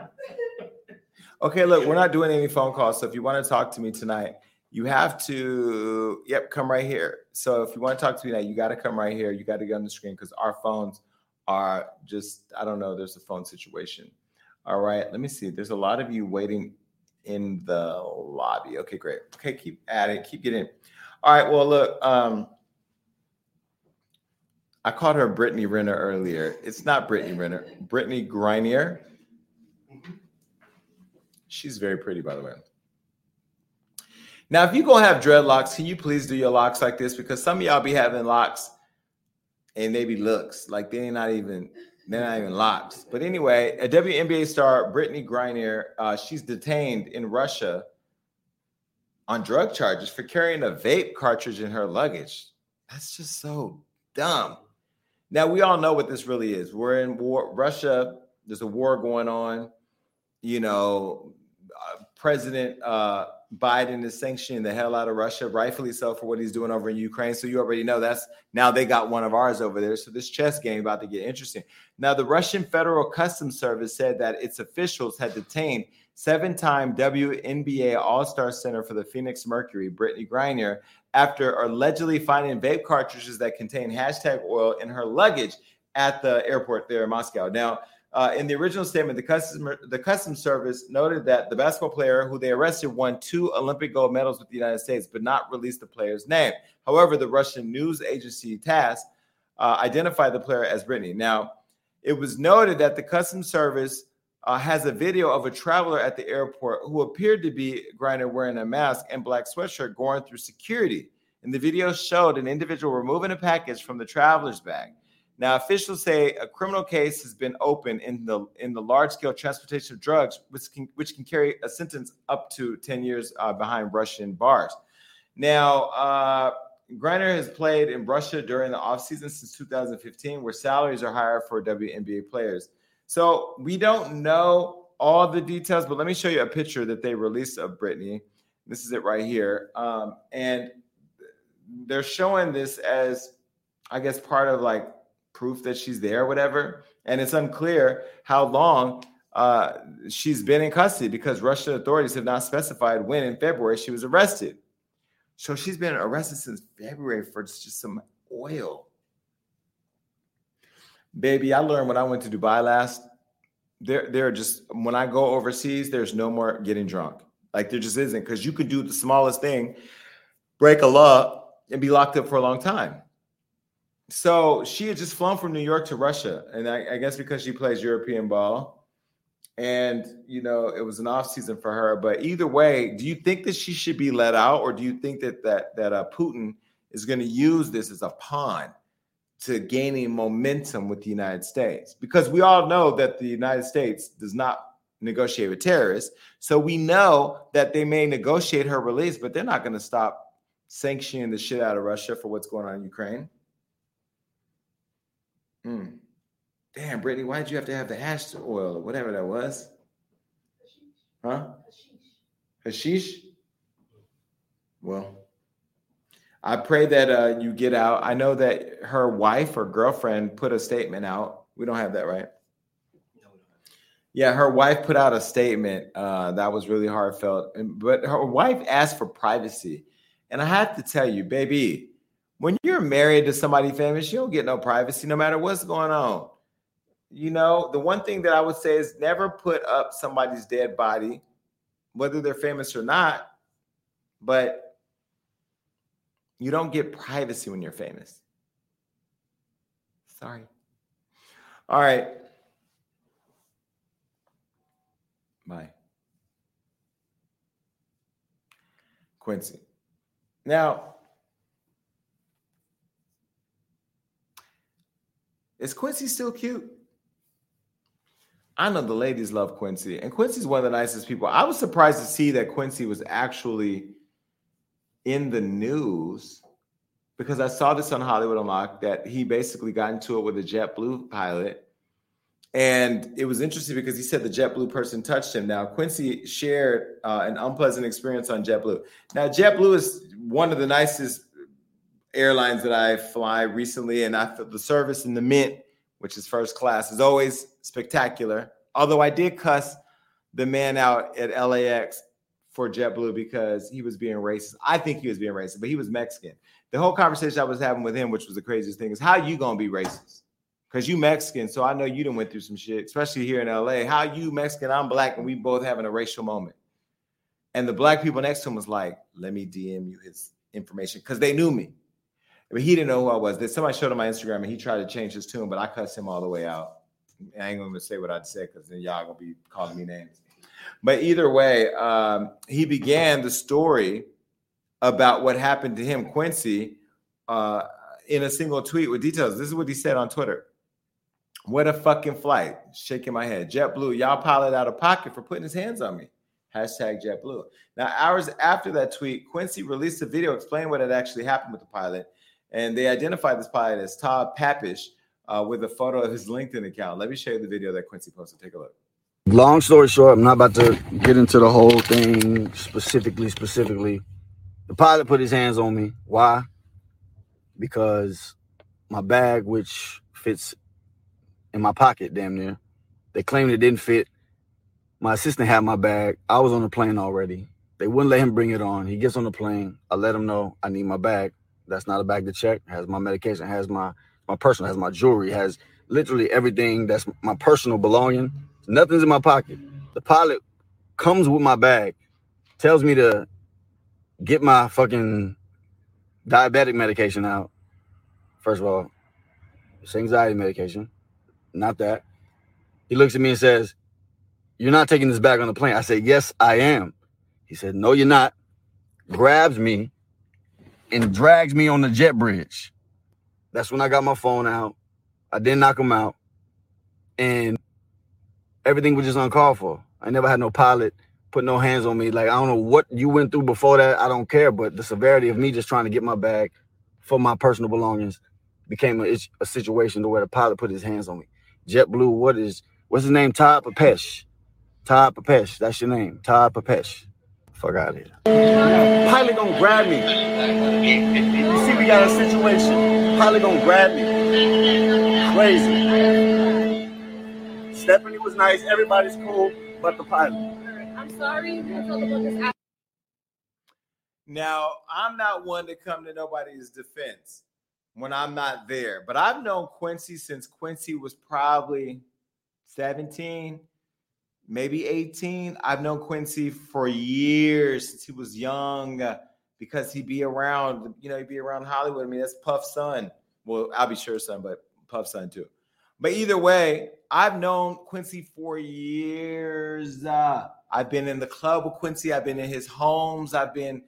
Okay, look, we're not doing any phone calls. So if you want to talk to me tonight, you have to, yep, come right here. So if you want to talk to me tonight, you got to come right here. You got to get on the screen because our phones are just, I don't know, there's a phone situation. All right, let me see. There's a lot of you waiting in the lobby. Okay, great. Okay, keep adding, keep getting. All right. Well, look, um, I called her Brittany Renner earlier. It's not Brittany Renner, Brittany Griner. She's very pretty, by the way. Now, if you gonna have dreadlocks, can you please do your locks like this? Because some of y'all be having locks and maybe looks like they ain't not even they're not even locks. But anyway, a WNBA star, Brittany Griner, uh, she's detained in Russia on drug charges for carrying a vape cartridge in her luggage. That's just so dumb. Now we all know what this really is. We're in war. Russia. There's a war going on. You know, uh, President uh, Biden is sanctioning the hell out of Russia, rightfully so, for what he's doing over in Ukraine. So you already know that's now they got one of ours over there. So this chess game about to get interesting. Now the Russian Federal Customs Service said that its officials had detained seven-time WNBA All-Star center for the Phoenix Mercury, Brittany Griner, after allegedly finding vape cartridges that contain hashish oil in her luggage at the airport there in Moscow. Now uh, in the original statement, the customer the customs service noted that the basketball player who they arrested won two Olympic gold medals with the United States, but not released the player's name. However, the Russian news agency TASS uh, identified the player as Brittany. Now, it was noted that the customs service uh, has a video of a traveler at the airport who appeared to be Griner wearing a mask and black sweatshirt going through security. And the video showed an individual removing a package from the traveler's bag. Now, officials say a criminal case has been opened in the in the large scale transportation of drugs, which can which can carry a sentence up to ten years uh, behind Russian bars. Now, uh, Griner has played in Russia during the offseason since 2015, where salaries are higher for WNBA players. So we don't know all the details, but let me show you a picture that they released of Brittany. This is it right here, um, and they're showing this as, I guess, part of like proof that she's there or whatever. And it's unclear how long uh, she's been in custody because Russian authorities have not specified when in February she was arrested. So she's been arrested since February for just some oil. Baby, I learned when I went to Dubai last. There, there are just when I go overseas, there's no more getting drunk. Like there just isn't because you could do the smallest thing, break a law, and be locked up for a long time. So she had just flown from New York to Russia, and I, I, guess because she plays European ball, and you know it was an off season for her. But either way, do you think that she should be let out, or do you think that that that uh, Putin is going to use this as a pawn to gaining momentum with the United States because we all know that the United States does not negotiate with terrorists. So we know that they may negotiate her release, but they're not going to stop sanctioning the shit out of Russia for what's going on in Ukraine. Hmm. Damn, Brittany, why did you have to have the hash oil or whatever that was? Huh? Hashish? Well, I pray that uh, you get out. I know that her wife or girlfriend put a statement out. We don't have that, right? Yeah, her wife put out a statement uh, that was really heartfelt, but her wife asked for privacy. And I have to tell you, baby, when you're married to somebody famous, you don't get no privacy no matter what's going on. You know, the one thing that I would say is never put up somebody's dead body, whether they're famous or not, but you don't get privacy when you're famous. Sorry. All right. Bye. Quincy. Now, is Quincy still cute? I know the ladies love Quincy, and Quincy's one of the nicest people. I was surprised to see that Quincy was actually in the news because I saw this on Hollywood Unlocked that he basically got into it with a JetBlue pilot. And it was interesting because he said the JetBlue person touched him. Now, Quincy shared uh, an unpleasant experience on JetBlue. Now, JetBlue is one of the nicest airlines that I fly recently, and I feel the service in the Mint, which is first class, is always spectacular. Although I did cuss the man out at LAX for JetBlue because he was being racist. I think he was being racist, but he was Mexican. The whole conversation I was having with him, which was the craziest thing, is how you gonna be racist? Because you Mexican, so I know you didn't went through some shit, especially here in LA. How you Mexican? I'm black, and we both having a racial moment. And the black people next to him was like, "Let me DM you his information," because they knew me, but he didn't know who I was. That somebody showed him my Instagram, and he tried to change his tune, but I cussed him all the way out. I ain't gonna say what I'd say because then y'all gonna be calling me names. But either way, um, he began the story about what happened to him, Quincy, uh, in a single tweet with details. This is what he said on Twitter. What a fucking flight. Shaking my head. JetBlue, y'all pilot out of pocket for putting his hands on me. Hashtag JetBlue. Now, hours after that tweet, Quincy released a video explaining what had actually happened with the pilot. And they identified this pilot as Todd Papish uh, with a photo of his LinkedIn account. Let me show you the video that Quincy posted. Take a look. Long story short, I'm not about to get into the whole thing specifically. Specifically, the pilot put his hands on me. Why? Because my bag, which fits in my pocket, damn near, they claimed it didn't fit. My assistant had my bag. I was on the plane already. They wouldn't let him bring it on. He gets on the plane. I let him know I need my bag. That's not a bag to check. Has my medication. Has my my personal. Has my jewelry. Has literally everything that's my personal belonging Nothing's in my pocket. The pilot comes with my bag, tells me to get my fucking diabetic medication out. First of all, it's anxiety medication, not that. He looks at me and says, You're not taking this bag on the plane. I said, Yes, I am. He said, No, you're not. Grabs me and drags me on the jet bridge. That's when I got my phone out. I didn't knock him out. And everything was just uncalled for. I never had no pilot put no hands on me. Like I don't know what you went through before that. I don't care, but the severity of me just trying to get my bag for my personal belongings became a, a situation to where the pilot put his hands on me. JetBlue, what is what's his name? Todd Papesh. Todd Papesh. That's your name. Todd Papesh. Fuck out of here. Pilot gonna grab me. You see, we got a situation. Pilot gonna grab me. Crazy. Stephanie was nice. Everybody's cool, but the pilot. I'm sorry. Now, I'm not one to come to nobody's defense when I'm not there, but I've known Quincy since Quincy was probably 17, maybe 18. I've known Quincy for years since he was young uh, because he'd be around, you know, he'd be around Hollywood. I mean, that's Puff's son. Well, Al B. Sure! son, but Puff's son too. But either way, I've known Quincy for years. Uh, I've been in the club with Quincy. I've been in his homes. I've been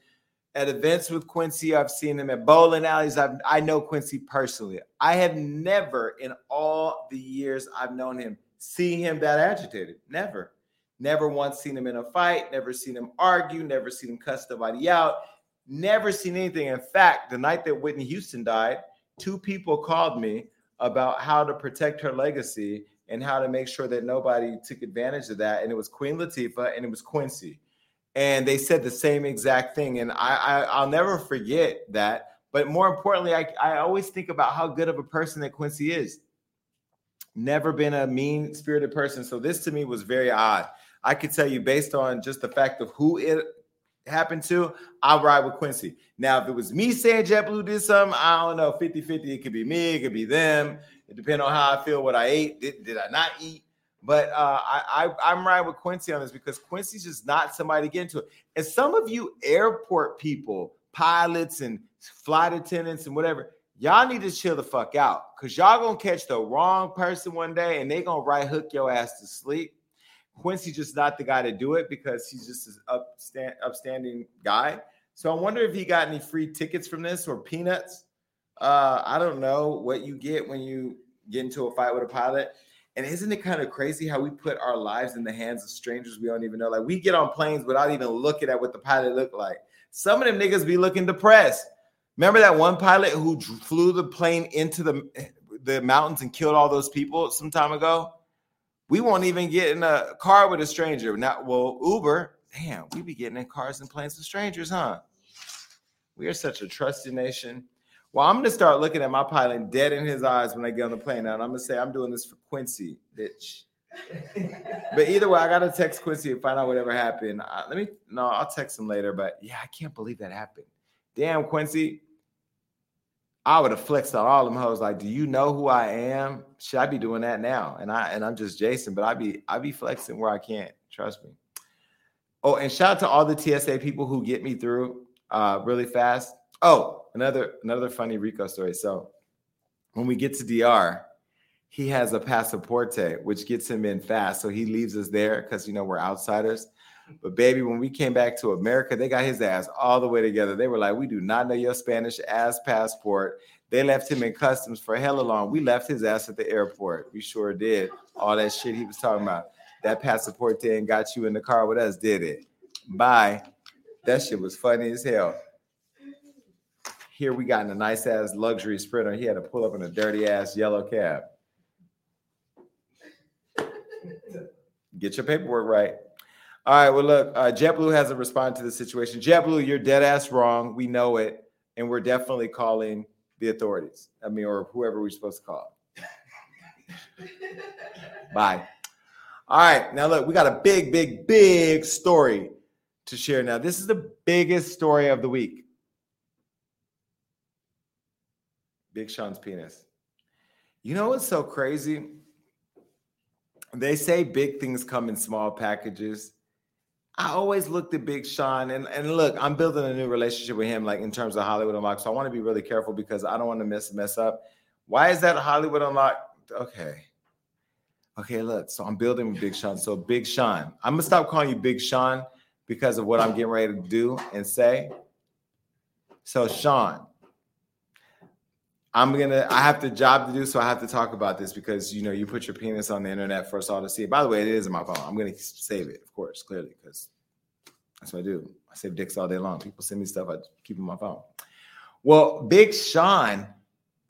at events with Quincy. I've seen him at bowling alleys. I've, I know Quincy personally. I have never, in all the years I've known him, seen him that agitated. Never. Never once seen him in a fight. Never seen him argue. Never seen him cuss somebody out. Never seen anything. In fact, the night that Whitney Houston died, two people called me about how to protect her legacy and how to make sure that nobody took advantage of that. And it was Queen Latifah and it was Quincy. And they said the same exact thing. And I, I I'll never forget that. But more importantly, I, I always think about how good of a person that Quincy is. Never been a mean spirited person. So this to me was very odd. I could tell you based on just the fact of who it happened to, I'll ride with Quincy. Now, if it was me saying JetBlue did something, I don't know, 50 50, it could be me, it could be them. It depends on how I feel, what I ate. Did, did I not eat? But uh, I, I, I'm riding with Quincy on this because Quincy's just not somebody to get into it. And some of you airport people, pilots and flight attendants and whatever, y'all need to chill the fuck out because y'all gonna catch the wrong person one day and they gonna right hook your ass to sleep. Quincy's just not the guy to do it because he's just an upstand, upstanding guy. So I wonder if he got any free tickets from this or peanuts. Uh, I don't know what you get when you get into a fight with a pilot. And isn't it kind of crazy how we put our lives in the hands of strangers we don't even know? Like we get on planes without even looking at what the pilot looked like. Some of them niggas be looking depressed. Remember that one pilot who flew the plane into the the mountains and killed all those people some time ago? We won't even get in a car with a stranger. Not well, Uber. Damn, we be getting in cars and planes with strangers, huh? We are such a trusted nation. Well, I'm gonna start looking at my pilot dead in his eyes when I get on the plane. Now, and I'm gonna say I'm doing this for Quincy, bitch. but either way, I gotta text Quincy and find out whatever happened. Uh, let me no, I'll text him later. But yeah, I can't believe that happened. Damn, Quincy. I would have flexed on all them hoes. Like, do you know who I am? Should I be doing that now? And I and I'm just Jason, but I'd be I'd be flexing where I can't. Trust me. Oh, and shout out to all the TSA people who get me through uh, really fast. Oh, another another funny Rico story. So when we get to DR, he has a passaporte, which gets him in fast. So he leaves us there because you know we're outsiders. But baby, when we came back to America, they got his ass all the way together. They were like, "We do not know your Spanish ass passport." They left him in customs for hella long. We left his ass at the airport. We sure did. All that shit he was talking about. That passport and got you in the car with us, did it? Bye. That shit was funny as hell. Here we got in a nice ass luxury sprinter. He had to pull up in a dirty ass yellow cab. Get your paperwork right. All right. Well, look, uh, JetBlue hasn't responded to the situation. JetBlue, you're dead ass wrong. We know it, and we're definitely calling the authorities. I mean, or whoever we're supposed to call. Bye. All right. Now, look, we got a big, big, big story to share now. This is the biggest story of the week. Big Sean's penis. You know what's so crazy? They say big things come in small packages. I always looked at Big Sean and, and look, I'm building a new relationship with him, like in terms of Hollywood Unlocked. So I want to be really careful because I don't want to mess mess up. Why is that Hollywood Unlocked? Okay. Okay, look. So I'm building with Big Sean. So Big Sean, I'm gonna stop calling you Big Sean because of what I'm getting ready to do and say. So Sean, I'm gonna. I have the job to do, so I have to talk about this because you know you put your penis on the internet for us all to see. By the way, it is in my phone. I'm gonna save it, of course, clearly, because that's what I do. I save dicks all day long. People send me stuff, I keep in my phone. Well, Big Sean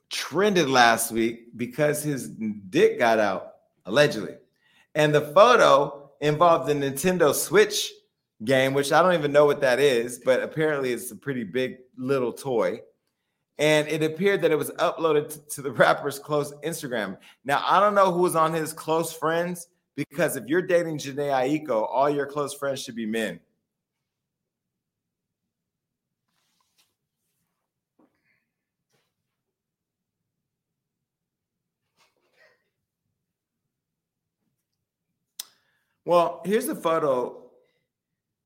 trended last week because his dick got out allegedly, and the photo involved the Nintendo Switch game, which I don't even know what that is, but apparently it's a pretty big little toy and it appeared that it was uploaded to the rapper's close Instagram. Now, I don't know who was on his close friends because if you're dating Jhené Aiko, all your close friends should be men. Well, here's a photo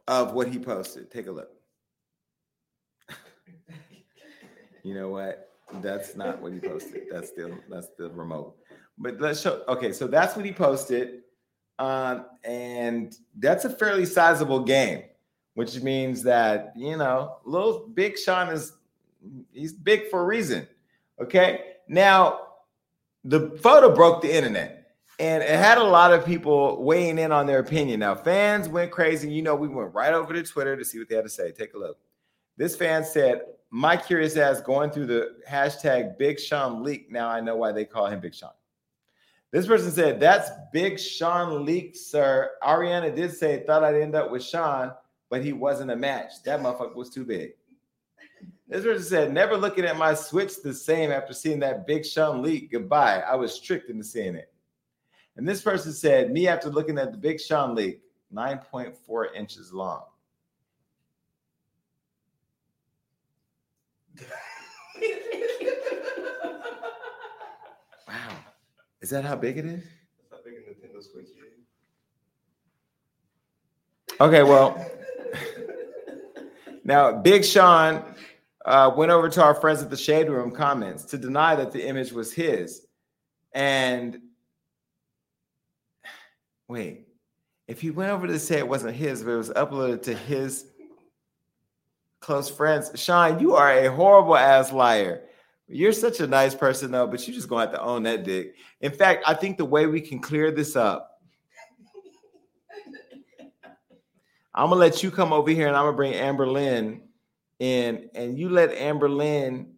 of what he posted. Take a look. You know what? That's not what he posted. That's still that's the remote. But let's show. Okay, so that's what he posted, um, and that's a fairly sizable game. which means that you know, little Big Sean is he's big for a reason. Okay, now the photo broke the internet. And it had a lot of people weighing in on their opinion. Now, fans went crazy. You know, we went right over to Twitter to see what they had to say. Take a look. This fan said, My curious ass going through the hashtag Big Sean leak. Now I know why they call him Big Sean. This person said, That's Big Sean leak, sir. Ariana did say, Thought I'd end up with Sean, but he wasn't a match. That motherfucker was too big. This person said, Never looking at my switch the same after seeing that Big Sean leak. Goodbye. I was tricked into seeing it. And this person said, Me after looking at the Big Sean leak, 9.4 inches long. Is that how big it is? That's how big a Nintendo Switch is. Okay, well, now Big Sean uh, went over to our friends at the Shade Room comments to deny that the image was his. And wait, if he went over to say it wasn't his, but it was uploaded to his close friends, Sean, you are a horrible ass liar. You're such a nice person, though, but you just gonna have to own that dick. In fact, I think the way we can clear this up, I'm gonna let you come over here and I'm gonna bring Amber Lynn in, and you let Amber Lynn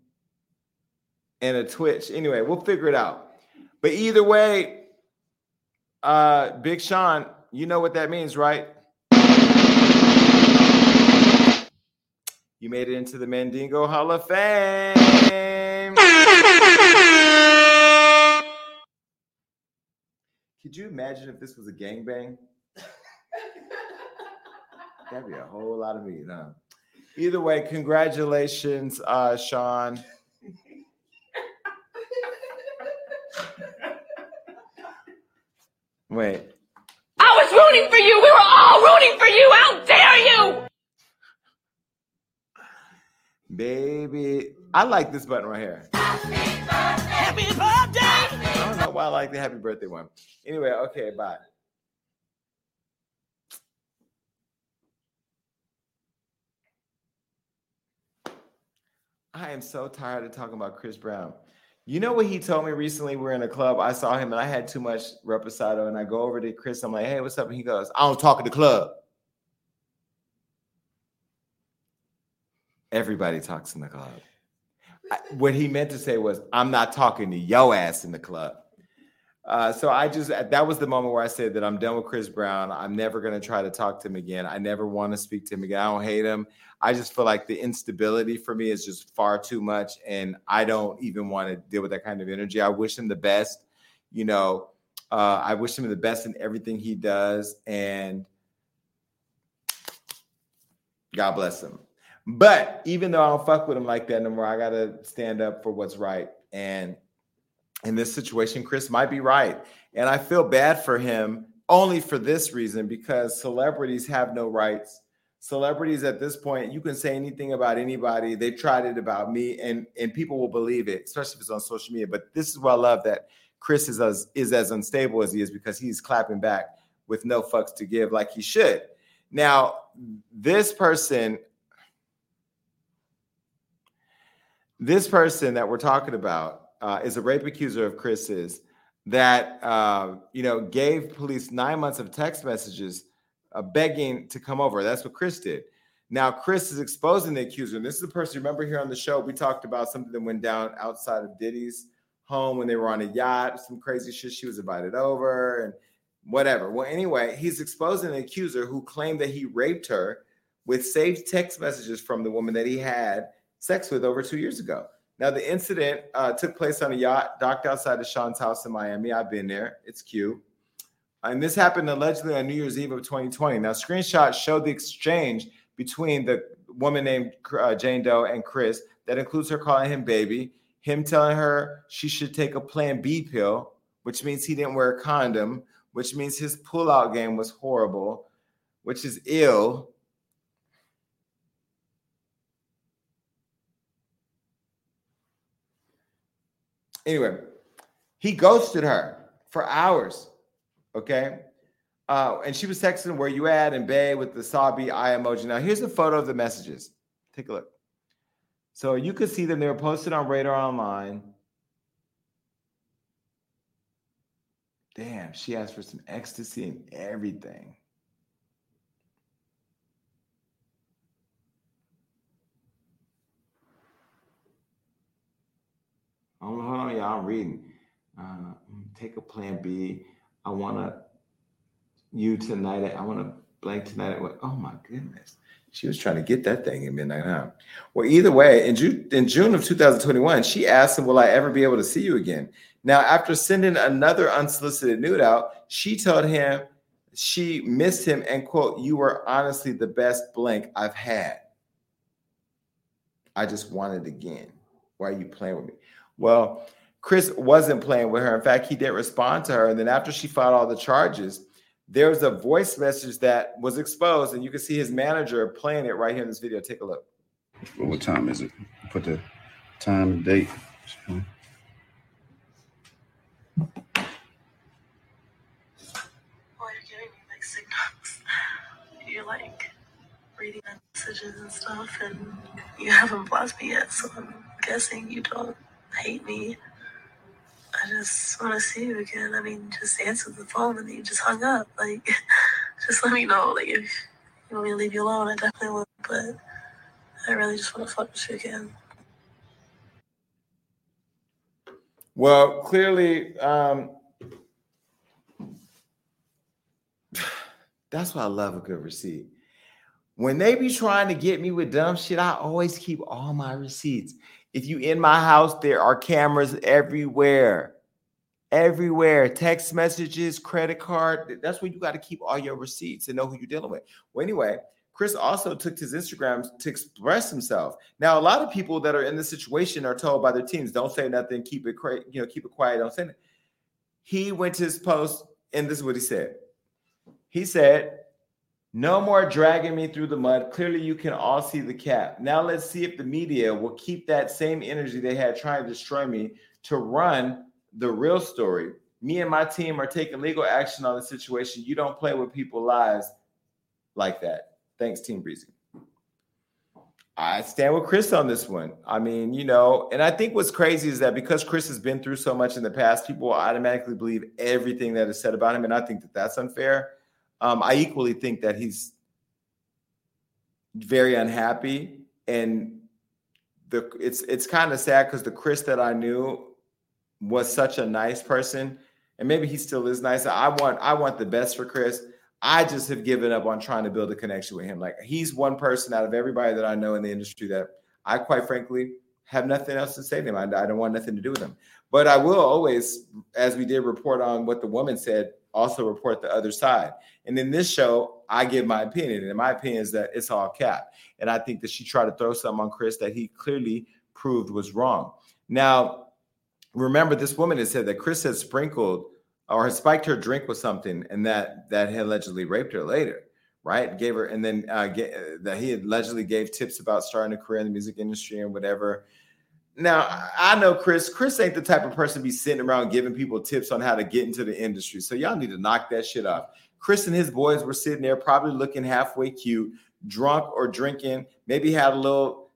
and a Twitch. Anyway, we'll figure it out. But either way, uh, Big Sean, you know what that means, right? You made it into the Mandingo Hall of Fame. Could you imagine if this was a gangbang? That'd be a whole lot of meat, huh? Either way, congratulations, uh, Sean. Wait, I was rooting for you. We were all rooting for you. How dare you? Baby. I like this button right here. Happy birthday. I don't know why I like the happy birthday one. Anyway, okay, bye. I am so tired of talking about Chris Brown. You know what he told me recently? We are in a club. I saw him and I had too much reposado. And I go over to Chris. I'm like, hey, what's up? And he goes, I don't talk at the club. Everybody talks in the club. What he meant to say was, I'm not talking to yo ass in the club. Uh, so I just that was the moment where I said that I'm done with Chris Brown. I'm never going to try to talk to him again. I never want to speak to him again. I don't hate him. I just feel like the instability for me is just far too much, and I don't even want to deal with that kind of energy. I wish him the best. You know, uh, I wish him the best in everything he does, and God bless him. But even though I don't fuck with him like that no more, I gotta stand up for what's right. And in this situation, Chris might be right. And I feel bad for him only for this reason because celebrities have no rights. Celebrities at this point, you can say anything about anybody. They tried it about me, and and people will believe it, especially if it's on social media. But this is why I love that Chris is as is as unstable as he is because he's clapping back with no fucks to give, like he should. Now, this person, this person that we're talking about uh, is a rape accuser of Chris's that uh, you know gave police nine months of text messages uh, begging to come over. That's what Chris did. Now Chris is exposing the accuser, and this is the person. Remember here on the show, we talked about something that went down outside of Diddy's home when they were on a yacht. Some crazy shit. She was invited over and whatever. Well, anyway, he's exposing the accuser who claimed that he raped her with saved text messages from the woman that he had sex with over two years ago. Now, the incident uh, took place on a yacht docked outside of Sean's house in Miami. I've been there. It's cute. And this happened allegedly on New Year's Eve of 2020. Now, screenshots show the exchange between the woman named uh, Jane Doe and Chris that includes her calling him baby, him telling her she should take a Plan B pill, which means he didn't wear a condom, which means his pullout game was horrible, which is ill. Anyway, he ghosted her for hours. Okay. Uh, and she was texting where you at and Bay with the sobby eye emoji. Now here's a photo of the messages. Take a look. So you could see them. They were posted on Radar Online. Damn, she asked for some ecstasy and everything. On, hold on, y'all. I'm reading. Uh, take a plan B. I want to you tonight. I want to blank tonight. Oh my goodness. She was trying to get that thing in midnight, huh? Well, either way, in June, in June of 2021, she asked him, Will I ever be able to see you again? Now, after sending another unsolicited nude out, she told him she missed him and, quote, You were honestly the best blank I've had. I just wanted again. Why are you playing with me? Well, Chris wasn't playing with her. In fact, he didn't respond to her. And then after she filed all the charges, there was a voice message that was exposed, and you can see his manager playing it right here in this video. Take a look. Well, what time is it? Put the time and date. Well, you're giving me like signals. You're like reading messages and stuff, and you haven't blocked me yet, so I'm guessing you don't hate me. I just want to see you again. I mean, just answer the phone and then you just hung up. Like, just let me know. Like, if you want me to leave you alone, I definitely will. But I really just want to fuck with you again. Well, clearly, um, that's why I love a good receipt. When they be trying to get me with dumb shit, I always keep all my receipts. If you in my house, there are cameras everywhere. Everywhere. Text messages, credit card. That's where you got to keep all your receipts and know who you're dealing with. Well, anyway, Chris also took his Instagram to express himself. Now, a lot of people that are in this situation are told by their teams, don't say nothing, keep it cra- you know, keep it quiet, don't say it. He went to his post, and this is what he said. He said, no more dragging me through the mud. Clearly, you can all see the cap. Now, let's see if the media will keep that same energy they had trying to destroy me to run the real story. Me and my team are taking legal action on the situation. You don't play with people's lives like that. Thanks, Team Breezy. I stand with Chris on this one. I mean, you know, and I think what's crazy is that because Chris has been through so much in the past, people will automatically believe everything that is said about him. And I think that that's unfair. Um, I equally think that he's very unhappy, and the it's it's kind of sad because the Chris that I knew was such a nice person, and maybe he still is nice. I want I want the best for Chris. I just have given up on trying to build a connection with him. Like he's one person out of everybody that I know in the industry that I quite frankly have nothing else to say to him. I, I don't want nothing to do with him. But I will always, as we did report on what the woman said, also report the other side. And in this show, I give my opinion. And my opinion is that it's all cap. And I think that she tried to throw something on Chris that he clearly proved was wrong. Now, remember, this woman had said that Chris had sprinkled or had spiked her drink with something and that that had allegedly raped her later right gave her and then uh, get, that he allegedly gave tips about starting a career in the music industry and whatever now I know Chris. Chris ain't the type of person to be sitting around giving people tips on how to get into the industry. So y'all need to knock that shit off. Chris and his boys were sitting there, probably looking halfway cute, drunk or drinking. Maybe had a little,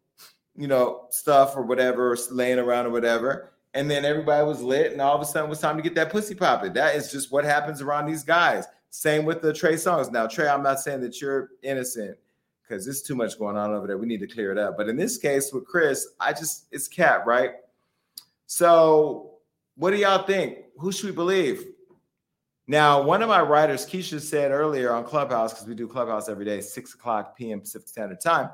you know, stuff or whatever, laying around or whatever. And then everybody was lit, and all of a sudden it was time to get that pussy popping. That is just what happens around these guys. Same with the Trey Songz. Now, Trey, I'm not saying that you're innocent because there's too much going on over there. We need to clear it up. But in this case with Chris, I just it's cap, right? So what do y'all think? Who should we believe? Now, one of my writers, Keisha, said earlier on Clubhouse, because we do Clubhouse every day, 6 o'clock p.m. Pacific Standard Time.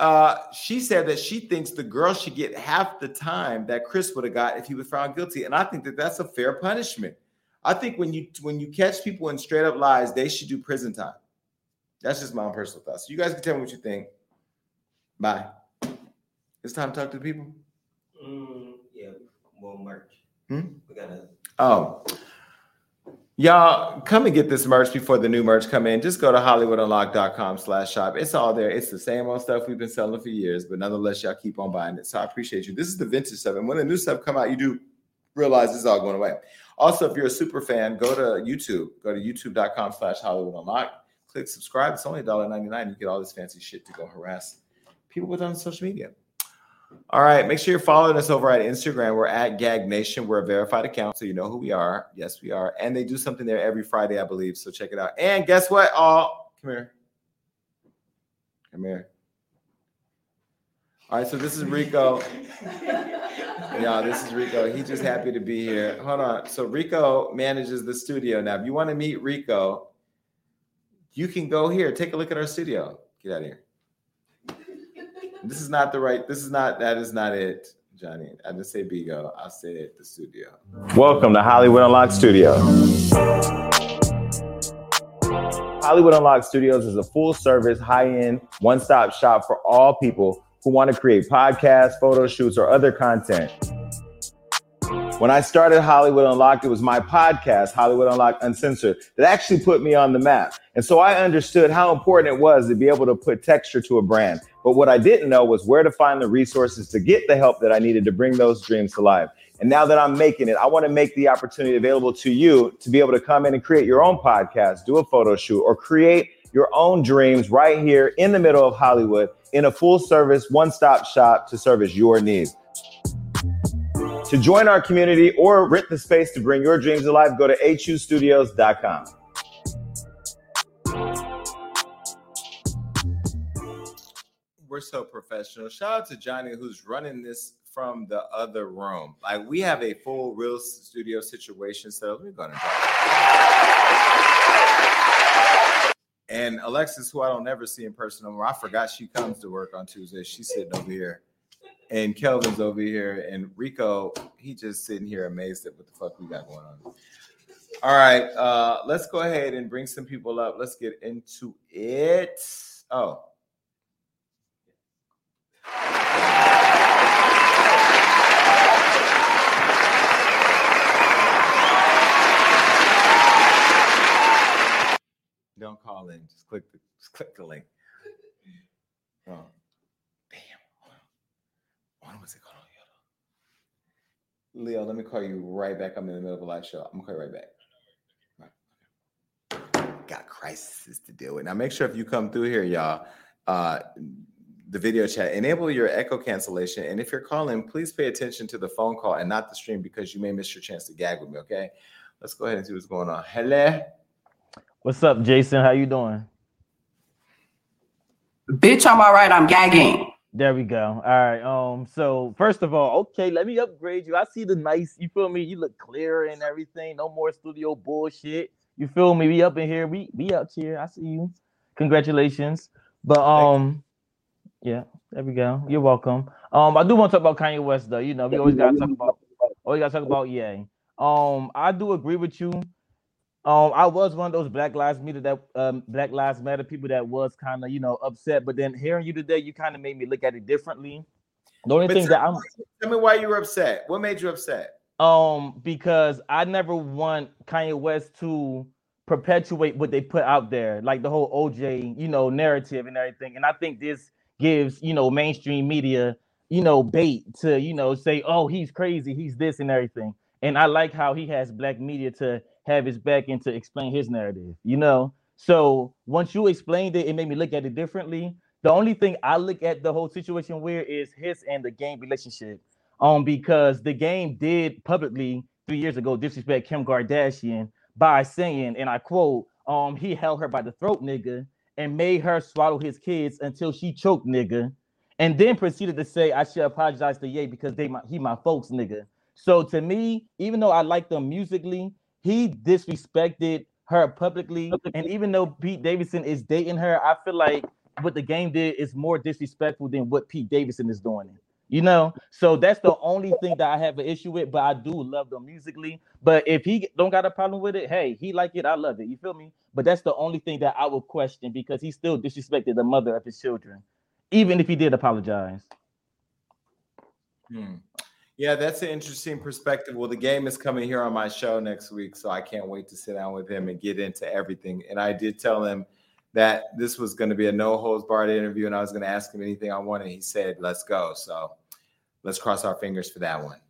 Uh, she said that she thinks the girl should get half the time that Chris would have got if he was found guilty. And I think that that's a fair punishment. I think when you when you catch people in straight up lies, they should do prison time. That's just my own personal thoughts. So you guys can tell me what you think. Bye. It's time to talk to the people. Mm, yeah, more merch. Hmm? We gotta. Oh, y'all come and get this merch before the new merch come in. Just go to hollywoodunlock.com slash shop. It's all there. It's the same old stuff we've been selling for years, but nonetheless, y'all keep on buying it. So I appreciate you. This is the vintage stuff. And when the new stuff come out, you do realize this is all going away. Also, if you're a super fan, go to YouTube. Go to youtube.com slash hollywoodunlock. Click subscribe. It's only $1.99. You get all this fancy shit to go harass people with on social media. All right. Make sure you're following us over at Instagram. We're at Gag Nation. We're a verified account, so you know who we are. Yes, we are. And they do something there every Friday, I believe. So check it out. And guess what? Oh, come here. Come here. All right, so this is Rico. Yeah, this is Rico. He's just happy to be here. Hold on. So Rico manages the studio now. If you want to meet Rico, you can go here. Take a look at our studio. Get out of here. This is not the right. This is not. That is not it, Johnny. I didn't say Bigo. I said the studio. Welcome to Hollywood Unlocked Studio. Hollywood Unlocked Studios is a full service, high end, one stop shop for all people who want to create podcasts, photo shoots, or other content. When I started Hollywood Unlocked, it was my podcast, Hollywood Unlocked Uncensored, that actually put me on the map. And so I understood how important it was to be able to put texture to a brand. But what I didn't know was where to find the resources to get the help that I needed to bring those dreams to life. And now that I'm making it, I want to make the opportunity available to you to be able to come in and create your own podcast, do a photo shoot, or create your own dreams right here in the middle of Hollywood in a full service, one stop shop to service your needs. To join our community or rent the space to bring your dreams to life, go to hustudios.com. We're so professional. Shout out to Johnny who's running this from the other room. Like we have a full real studio situation. So let me go and and Alexis, who I don't ever see in person anymore, I forgot she comes to work on Tuesday. She's sitting over here. And Kelvin's over here. And Rico, he just sitting here amazed at what the fuck we got going on. All right. Uh, let's go ahead and bring some people up. Let's get into it. Oh. Don't call in. Just click the just click the link. Oh, damn. What was it called? Leo, let me call you right back. I'm in the middle of a live show. I'm gonna call you right back. Got crises to deal with. Now make sure if you come through here, y'all, uh, the video chat, enable your echo cancellation. And if you're calling, please pay attention to the phone call and not the stream because you may miss your chance to gag with me. Okay. Let's go ahead and see what's going on. Hello. What's up, Jason? How you doing? Bitch, I'm all right. I'm gagging. There we go. All right. Um. So first of all, okay, let me upgrade you. I see the nice. You feel me? You look clearer and everything. No more studio bullshit. You feel me? We up in here. We we out here. I see you. Congratulations. But um, yeah. There we go. You're welcome. Um, I do want to talk about Kanye West though. You know, we always gotta talk about. Always gotta talk about yeah. Um, I do agree with you. Um, I was one of those Black Lives Matter that um, Black Lives Matter people that was kind of you know upset, but then hearing you today, you kind of made me look at it differently. The only But thing that I'm tell me why you were upset. What made you upset? um because I never want Kanye West to perpetuate what they put out there, like the whole OJ, you know, narrative and everything. And I think this gives, you know, mainstream media, you know, bait to, you know, say, oh, he's crazy, he's this and everything. And I like how he has black media to have his back and to explain his narrative, you know. So once you explained it, it made me look at it differently. The only thing I look at the whole situation where is his and the Game relationship. Um, because the Game did publicly three years ago disrespect Kim Kardashian by saying, and I quote, um, he held her by the throat, nigga, and made her swallow his kids until she choked, nigga, and then proceeded to say, I should apologize to Ye because they my he my folks, nigga. So to me, even though I like them musically, he disrespected her publicly. And even though Pete Davidson is dating her, I feel like what the Game did is more disrespectful than what Pete Davidson is doing. You know, so that's the only thing that I have an issue with. But I do love them musically. But if he don't got a problem with it, hey, he like it, I love it. You feel me? But that's the only thing that I would question because he still disrespected the mother of his children, even if he did apologize. Hmm. Yeah, that's an interesting perspective. Well, the Game is coming here on my show next week, so I can't wait to sit down with him and get into everything. And I did tell him that this was going to be a no holds barred interview, and I was going to ask him anything I wanted. He said, "Let's go." So let's cross our fingers for that one.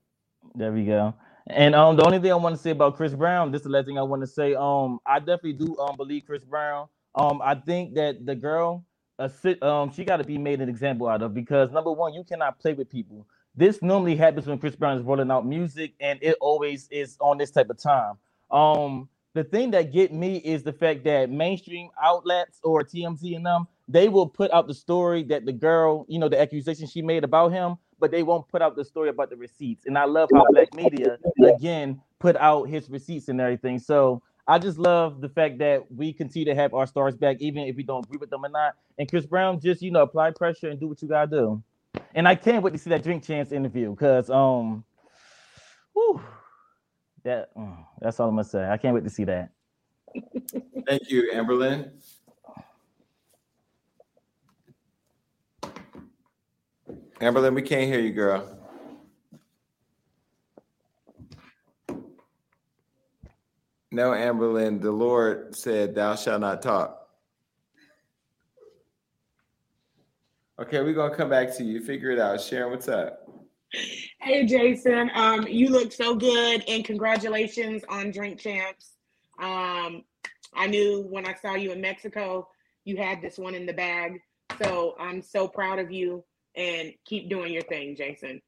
There we go. And um, the only thing I want to say about Chris Brown, this is the last thing I want to say. Um, I definitely do um believe Chris Brown. Um, I think that the girl, uh, um, she got to be made an example out of because number one, you cannot play with people. This normally happens when Chris Brown is rolling out music, and it always is on this type of time. Um, the thing that get me is the fact that mainstream outlets or TMZ and them, they will put out the story that the girl, you know, the accusation she made about him, but they won't put out the story about the receipts. And I love how black media again put out his receipts and everything. So I just love the fact that we continue to have our stars back, even if we don't agree with them or not. And Chris Brown just, you know, apply pressure and do what you gotta do. And I can't wait to see that Drink Champs interview because um, whew, that mm, that's all I'm gonna say. I can't wait to see that. Thank you, Amberlyn. Amberlyn, we can't hear you, girl. No, Amberlyn, the Lord said, Thou shalt not talk. Okay, we're gonna come back to you. Figure it out. Sharon, what's up? Hey Jason, um, you look so good, and congratulations on Drink Champs. Um, I knew when I saw you in Mexico, you had this one in the bag. So I'm so proud of you, and keep doing your thing, Jason.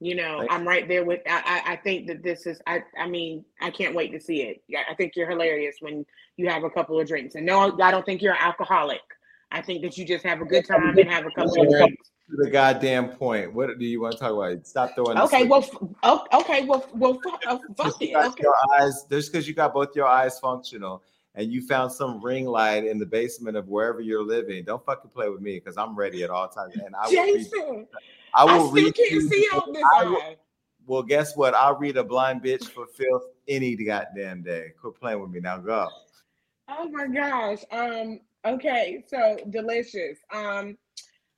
You know, Thank I'm right there with. I, I I think that this is. I I mean, I can't wait to see it. I think you're hilarious when you have a couple of drinks. And no, I don't think you're an alcoholic. I think that you just have a good time and have a couple of drinks. To the goddamn point. What do you want to talk about? Stop throwing. the Okay, well, f- oh, okay, well, well, fuck, uh, fuck it. Okay. your eyes, just because you got both your eyes functional and you found some ring light in the basement of wherever you're living, don't fucking play with me because I'm ready at all times. And I will read, Jason, I I will still read can't you- see out this I eye. Well, guess what? I'll read a blind bitch for filth any goddamn day. Quit playing with me now. Go. Oh my gosh. Um. Okay. So Deelishis. Um.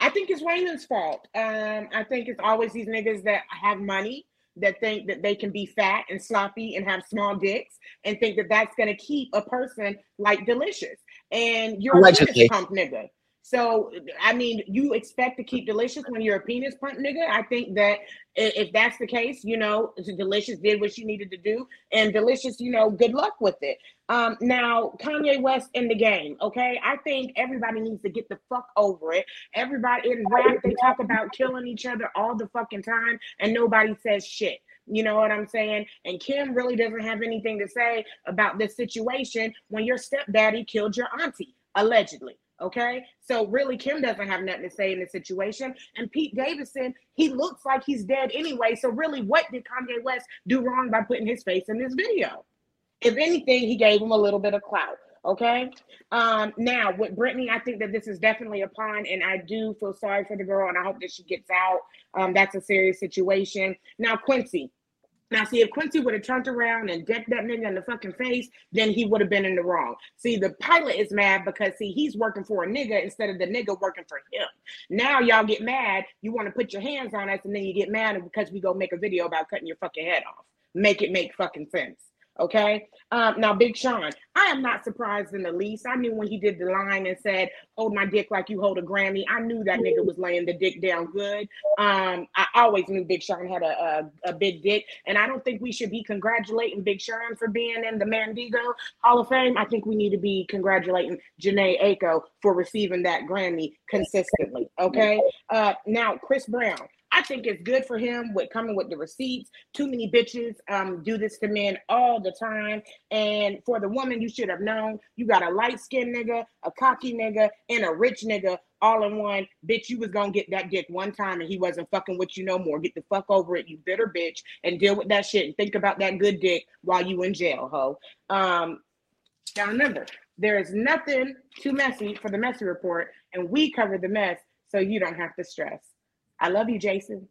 I think it's Raymond's fault. Um. I think it's always these niggas that have money that think that they can be fat and sloppy and have small dicks and think that that's gonna keep a person like Deelishis. And you're a Allegedly. penis pump nigga. So I mean, you expect to keep Deelishis when you're a penis pump nigga. I think that if that's the case, you know, Deelishis did what she needed to do, and Deelishis, you know, good luck with it. Um, now Kanye West in the Game, okay? I think everybody needs to get the fuck over it. Everybody in rap, they talk about killing each other all the fucking time, and nobody says shit. You know what I'm saying? And Kim really doesn't have anything to say about this situation when your stepdaddy killed your auntie, allegedly. Okay, so really, Kim doesn't have nothing to say in the situation. And Pete Davidson, he looks like he's dead anyway. So, really, what did Kanye West do wrong by putting his face in this video? If anything, he gave him a little bit of clout. Okay. Um, now with Brittany, I think that this is definitely a pawn, and I do feel sorry for the girl, and I hope that she gets out. Um, that's a serious situation. Now, Quincy. Now, see, if Quincy would have turned around and decked that nigga in the fucking face, then he would have been in the wrong. See, the pilot is mad because see, he's working for a nigga instead of the nigga working for him. Now y'all get mad, you want to put your hands on us, and then you get mad because we go make a video about cutting your fucking head off. Make it make fucking sense. Okay. Um, now, Big Sean, I am not surprised in the least. I knew when he did the line and said, Hold my dick like you hold a Grammy. I knew that nigga was laying the dick down good. Um, I always knew Big Sean had a, a, a big dick. And I don't think we should be congratulating Big Sean for being in the Mandigo Hall of Fame. I think we need to be congratulating Jhené Aiko for receiving that Grammy consistently. Okay. Uh, now, Chris Brown. I think it's good for him with coming with the receipts. Too many bitches um, do this to men all the time. And for the woman, you should have known you got a light skinned nigga, a cocky nigga, and a rich nigga all in one. Bitch, you was gonna get that dick one time and he wasn't fucking with you no more. Get the fuck over it, you bitter bitch, and deal with that shit and think about that good dick while you in jail, ho. Um, now remember, there is nothing too messy for the messy report, and we cover the mess so you don't have to stress. I love you, Jason.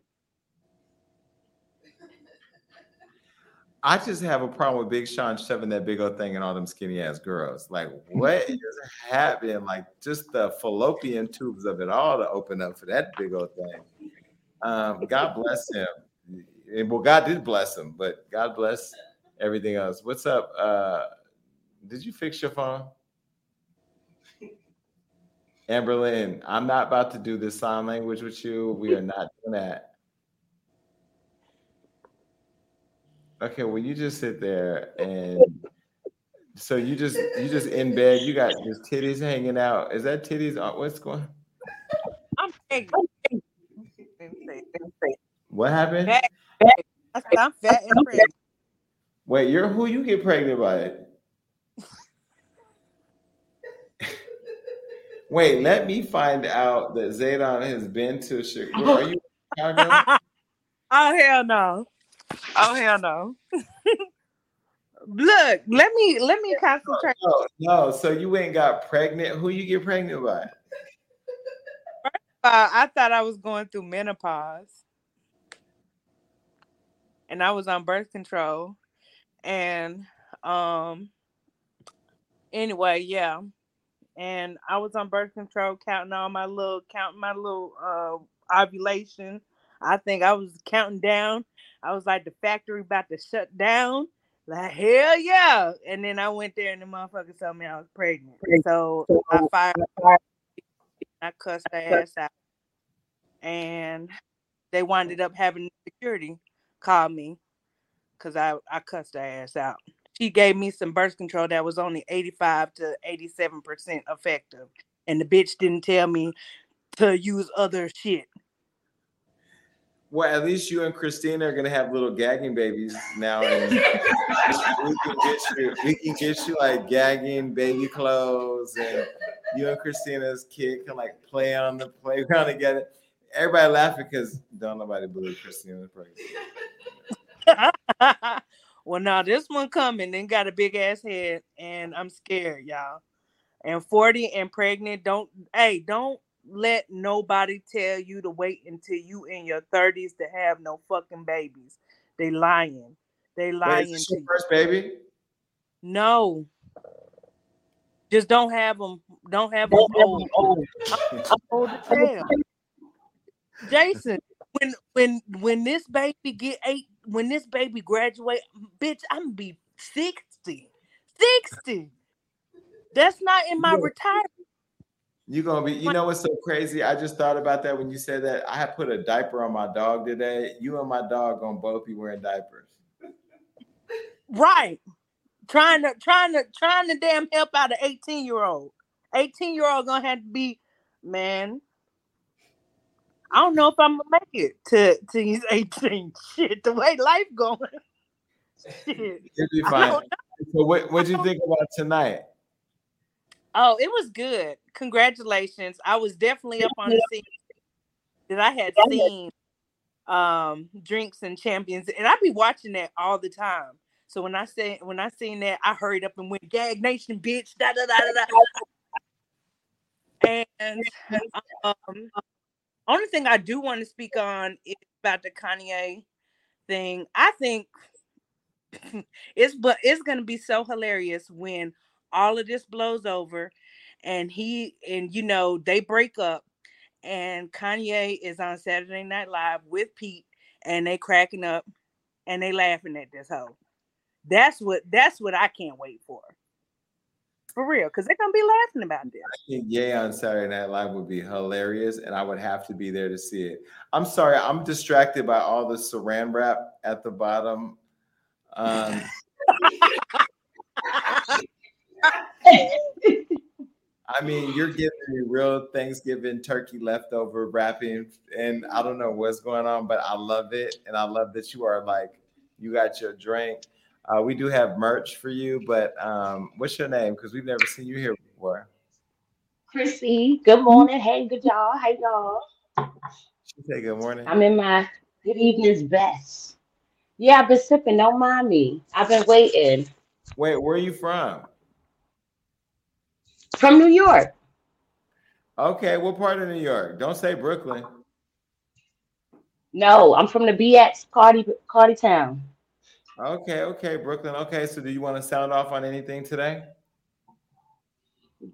I just have a problem with Big Sean shoving that big old thing in all them skinny ass girls. Like, what is happening? Like, just the fallopian tubes of it all to open up for that big old thing. Um, God bless him. Well, God did bless him, but God bless everything else. What's up? Uh, did you fix your phone? Amberlyn, I'm not about to do this sign language with you. We are not doing that. Okay, well, you just sit there and so you just you just in bed. You got just titties hanging out. Is that titties? What's going? On? I'm pregnant. What happened? I said I'm fat and pregnant. Wait, you're who you get pregnant by? Wait, let me find out that Zaydon has been to Chicago. Are you Chicago? oh hell no. Oh hell no. Look, let me let me concentrate. No, no. So you ain't got pregnant. Who you get pregnant by? Uh, I thought I was going through menopause, and I was on birth control, and um, anyway, yeah, and I was on birth control, counting all my little, counting my little uh ovulation. I think I was counting down. I was like, the factory about to shut down. Like hell yeah! And then I went there, and the motherfucker told me I was pregnant. So I fired. I cussed her ass out, and they winded up having security call me because I I cussed her ass out. She gave me some birth control that was only eighty five to eighty seven percent effective, and the bitch didn't tell me to use other shit. Well, at least you and Christina are gonna have little gagging babies now, and we can get you. We can get you like gagging baby clothes, and you and Christina's kid can like play on the playground together. Everybody laughing because don't nobody believe Christina's pregnant. well, now this one coming and got a big ass head, and I'm scared, y'all. And 40 and pregnant, don't hey, don't let nobody tell you to wait until you in your 30s to have no fucking babies. They lying. They Wait, lying is this your first baby? No. Just don't have them. Don't have them old. I'm old as hell. Jason, when when when this baby get eight, when this baby graduate, bitch, I'm gonna be 60. 60. That's not in my retirement. You're gonna be, you know what's so crazy? I just thought about that when you said that. I put a diaper on my dog today. You and my dog gonna both be wearing diapers. Right. Trying to trying to trying to damn help out an 18 year old. 18 year old gonna have to be, man. I don't know if I'm gonna make it to to he's 18. Shit, the way life going. Shit. You'll be I fine. don't So what what'd you think about tonight? Oh, it was good. Congratulations. I was definitely up on the scene that I had seen um drinks and champions and I'd be watching that all the time. So when I say when I seen that, I hurried up and went gag nation bitch da da da da da. And um only thing I do want to speak on is about the Kanye thing. I think it's but it's gonna be so hilarious when all of this blows over and he and you know they break up and Kanye is on Saturday Night Live with Pete and they cracking up and they laughing at this hoe. That's what that's what I can't wait for. For real, because they're gonna be laughing about this. I think Ye on Saturday Night Live would be hilarious, and I would have to be there to see it. I'm sorry, I'm distracted by all the saran wrap at the bottom. Um, I mean, you're giving me real Thanksgiving turkey leftover wrapping, and I don't know what's going on, but I love it, and I love that you are like, you got your drink. Uh, we do have merch for you, but um, what's your name? Because we've never seen you here before. Chrissy, good morning. Hey, good y'all. Hey, y'all. She say good morning. I'm in my good evening's best. Yeah, I've been sipping. Don't mind me. I've been waiting. Wait, where are you from? From New York. Okay, what part of New York? Don't say Brooklyn. No, I'm from the BX Cardi Cardi Town. Okay, okay, Brooklyn. Okay, so do you want to sound off on anything today?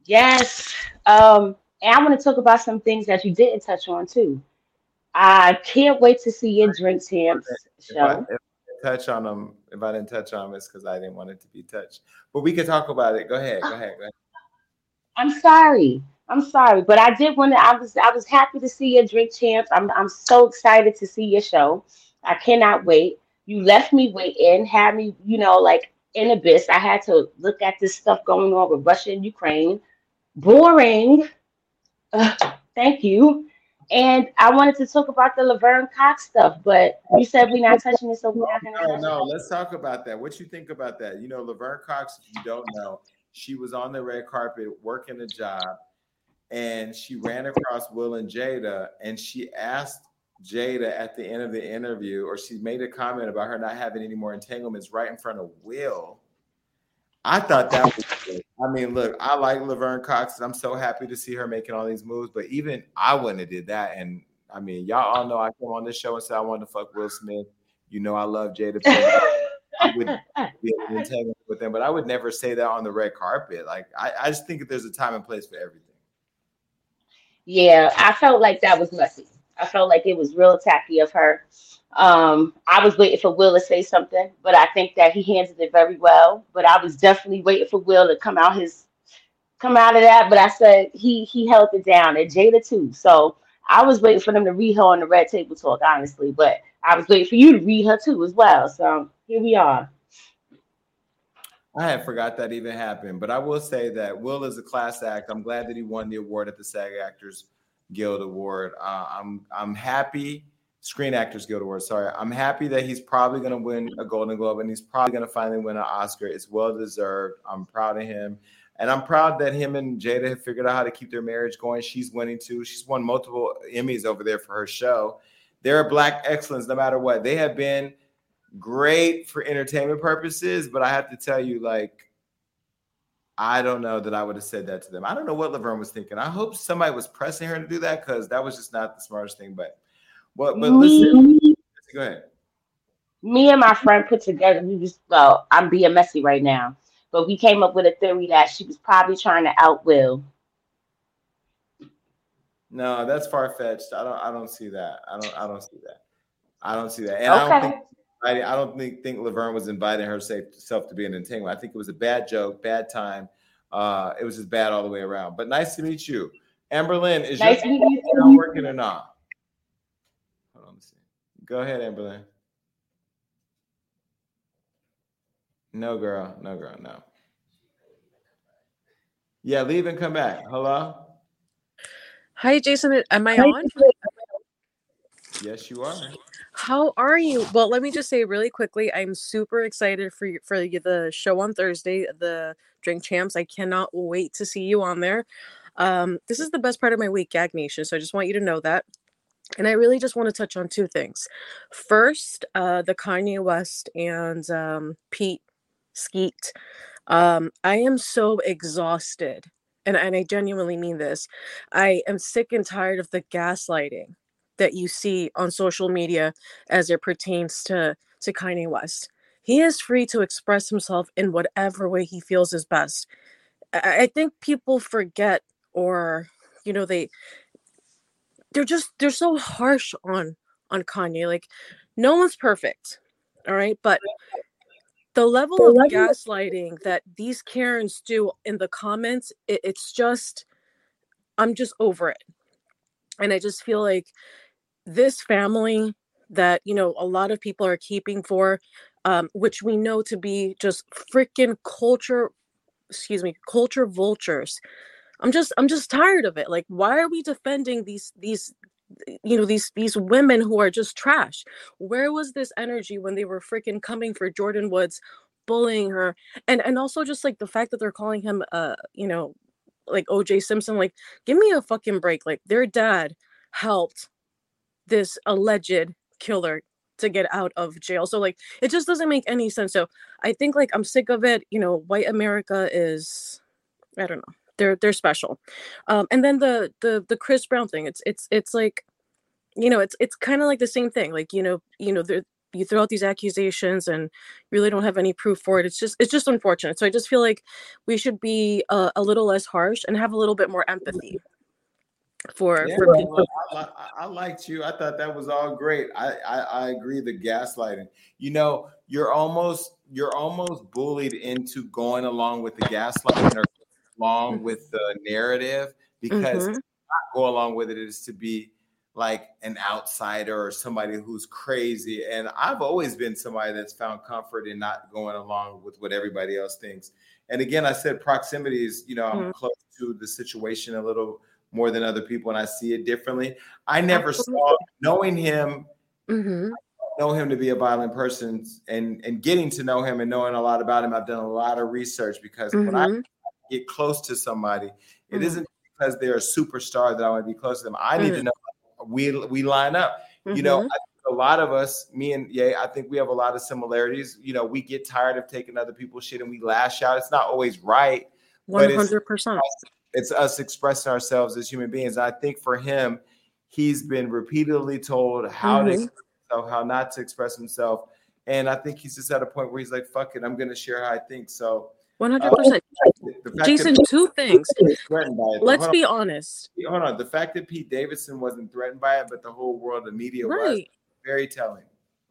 Yes. Um, and I want to talk about some things that you didn't touch on too. I can't wait to see your Drink Champs If I, show. if I touch on them, if I didn't touch on them, it's because I didn't want it to be touched. But we can talk about it. Go ahead. Go ahead. Go ahead. I'm sorry. I'm sorry, but I did want to. I was I was happy to see your Drink Champs. I'm I'm so excited to see your show. I cannot wait. You left me waiting, had me, you know, like in abyss. I had to look at this stuff going on with Russia and Ukraine. Boring. Ugh, thank you. And I wanted to talk about the Laverne Cox stuff, but you said we're not touching it, so we're not gonna No, no, it. let's talk about that. What you think about that? You know, Laverne Cox, if you don't know, she was on the red carpet working a job and she ran across Will and Jada and she asked Jada at the end of the interview, or she made a comment about her not having any more entanglements right in front of Will. I thought that was good. I mean, look, I like Laverne Cox, and I'm so happy to see her making all these moves. But even I wouldn't have did that. And I mean, y'all all know I came on this show and said I wanted to fuck Will Smith. You know, I love Jada. I wouldn't be able to entangle with them, but I would never say that on the red carpet. Like, I, I just think that there's a time and place for everything. Yeah, I felt like that was messy. I felt like it was real tacky of her. Um, I was waiting for Will to say something, but I think that he handled it very well. But I was definitely waiting for Will to come out his come out of that. But I said he he held it down and Jada too. So I was waiting for them to read her on the red table talk, honestly. But I was waiting for you to read her too as well. So here we are. I had forgot that even happened, but I will say that Will is a class act. I'm glad that he won the award at the SAG Actors Guild Award. Uh, I'm I'm happy. Screen Actors Guild Award. Sorry, I'm happy that he's probably going to win a Golden Globe and he's probably going to finally win an Oscar. It's well deserved. I'm proud of him, and I'm proud that him and Jada have figured out how to keep their marriage going. She's winning too. She's won multiple Emmys over there for her show. They're black excellence, no matter what. They have been great for entertainment purposes, but I have to tell you, like, I don't know that I would have said that to them. I don't know what Laverne was thinking. I hope somebody was pressing her to do that because that was just not the smartest thing. But, but, but listen, Me, go ahead. me and my friend put together. We was well. I'm being messy right now, but we came up with a theory that she was probably trying to out Will. No, that's far fetched. I don't. I don't see that. I don't. I don't see that. I don't see that. And I don't Okay. think. I, I don't think, think Laverne was inviting herself to be an entanglement. I think it was a bad joke, bad time. Uh, it was just bad all the way around. But nice to meet you, Amberlyn. Is Nice your meeting you not too. working or not? Hold on, let's see. Go ahead, Amberlyn. No, girl. No, girl. No. Yeah, leave and come back. Hello. Hi, Jason. Am I on? Yes, you are. How are you? Well, let me just say really quickly, I'm super excited for for the show on Thursday, the Drink Champs. I cannot wait to see you on there. Um, this is the best part of my week, Gag Nation. So I just want you to know that. And I really just want to touch on two things. First, uh, the Kanye West and um, Pete Skete. Um, I am so exhausted, and, and I genuinely mean this. I am sick and tired of the gaslighting that you see on social media as it pertains to to Kanye West. He is free to express himself in whatever way he feels is best. I, I think people forget or you know they they're just they're so harsh on on Kanye. Like no one's perfect. All right, but the level of gaslighting that these Karens do in the comments, it, it's just I'm just over it. And I just feel like this family that you know a lot of people are keeping for um, which we know to be just freaking culture excuse me culture vultures. I'm just i'm just tired of it. Like why are we defending these these you know these these women who are just trash? Where was this energy when they were freaking coming for Jordyn Woods bullying her and and also just like the fact that they're calling him uh you know like oj simpson like give me a fucking break. Like their dad helped this alleged killer to get out of jail. So like it just doesn't make any sense. So I think like I'm sick of it. You know, white America is I don't know. They're they're special. Um and then the the the Chris Brown thing. It's it's it's like you know, it's it's kind of like the same thing. Like, you know, you know, you throw out these accusations and really don't have any proof for it. It's just it's just unfortunate. So I just feel like we should be a, a little less harsh and have a little bit more empathy for Yeah, for people. I, I, I liked you. I thought that was all great. I, I I agree. The gaslighting. You know, you're almost you're almost bullied into going along with the gaslighting or along with the narrative because Mhm. not go along with it is to be like an outsider or somebody who's crazy. And I've always been somebody that's found comfort in not going along with what everybody else thinks. And again, I said proximity is, you know, I'm Mhm. close to the situation a little more than other people and I see it differently. I never saw knowing him Mm-hmm. know him to be a violent person and and getting to know him and knowing a lot about him i've done a lot of research because when i Mhm. get close to somebody it Mhm. not because they're a superstar that i want to be close to them i need to Mhm. know we we line up you know Mhm. I think a lot of us me and yeah i think we have a lot of similarities you know we get tired of taking other people's shit and we lash out it's not always right One hundred percent. It's us expressing ourselves as human beings. I think for him, he's been repeatedly told how to Mhm. express himself, how not to express himself. And I think he's just at a point where he's like, fuck it, I'm gonna share how I think. So One uh, hundred percent. the Jason, that two things. Let's Hold be on. honest. Hold on. The fact that Pete Davidson wasn't threatened by it, but the whole world, the media was Right. very telling.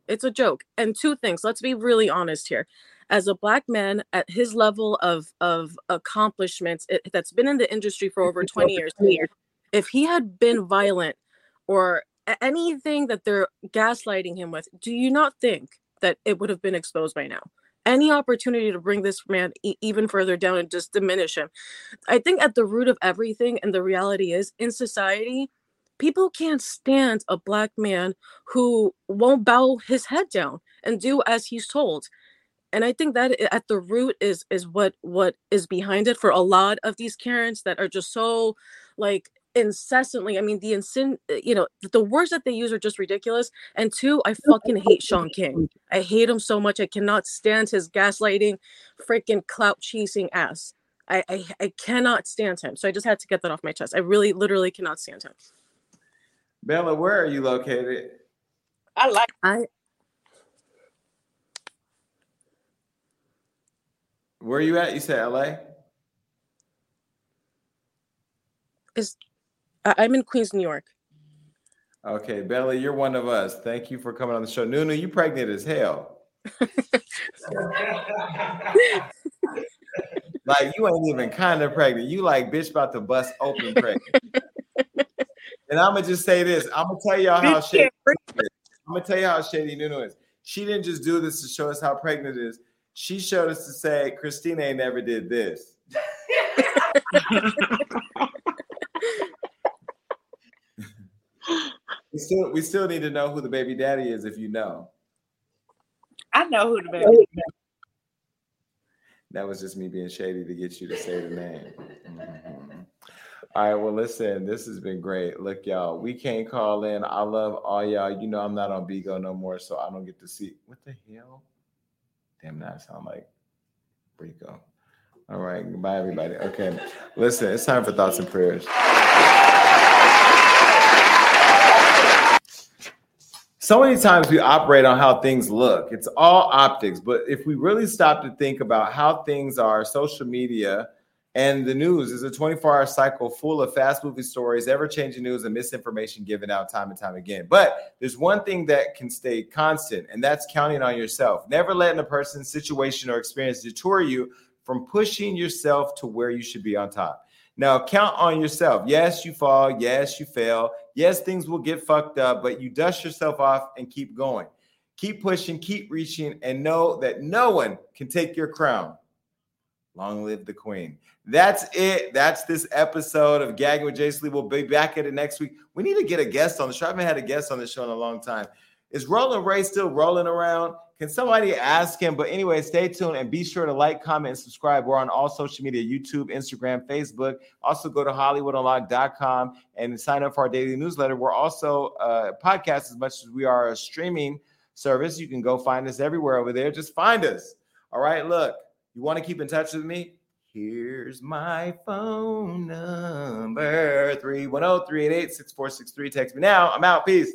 It's a joke. And two things. Let's be really honest here. As a black man at his level of of accomplishments it, that's been in the industry for over 20 years, if he had been violent or anything that they're gaslighting him with, do you not think that it would have been exposed by now? Any opportunity to bring this man e- even further down and just diminish him. I think at the root of everything, and the reality is in society, people can't stand a black man who won't bow his head down and do as he's told and i think that at the root is is what what is behind it for a lot of these karens that are just so like incessantly i mean the insin uh, you know the words that they use are just ridiculous and two i fucking hate Shaun King. i hate him so much i cannot stand his gaslighting freaking clout chasing ass. I, I i cannot stand him so i just had to get that off my chest. I really literally cannot stand him. Bella, where are you located? I like I Where are you at? You said LA? is i'm in queens new york Okay, Bella, you're one of us. Thank you for coming on the show. Nunu, you pregnant as hell. like you ain't even kind of pregnant. You like bitch about to bust open pregnant. and I'm gonna just say this. I'm gonna tell y'all how shady. I'm gonna tell you how shady Nunu is. She didn't just do this to show us how pregnant it is. She showed us to say Christina ain't never did this. we still we still need to know who the baby daddy is if you know. I know who the baby. That was just me being shady to get you to say the name. Mhm. All right, well, listen, this has been great. Look, y'all, we can't call in. I love all y'all. You know, I'm not on Bigo no more, so I don't get to see what the hell. Damn, that sound like Rico. All right, goodbye, everybody. Okay, listen, it's time for thoughts and prayers. So many times we operate on how things look. It's all optics. But if we really stop to think about how things are, social media and the news is a 24 hour cycle full of fast moving stories, ever changing news, and misinformation given out time and time again. But there's one thing that can stay constant, and that's counting on yourself. Never letting a person's situation or experience deter you from pushing yourself to where you should be on top. Now, count on yourself. Yes, you fall. Yes, you fail. Yes, things will get fucked up, but you dust yourself off and keep going. Keep pushing, keep reaching, and know that no one can take your crown. Long live the queen. That's it. That's this episode of Gagging with Jason Lee. We'll be back at it next week. We need to get a guest on the show. I haven't had a guest on the show in a long time. Is Roland Ray still rolling around? Can somebody ask him? But anyway, stay tuned and be sure to like, comment, and subscribe. We're on all social media YouTube, Instagram, Facebook. Also, go to HollywoodUnlocked.com and sign up for our daily newsletter. We're also uh, podcast as much as we are a streaming service. You can go find us everywhere over there. Just find us. All right, look, you want to keep in touch with me? Here's my phone number 310 388 6463. Text me now. I'm out. Peace.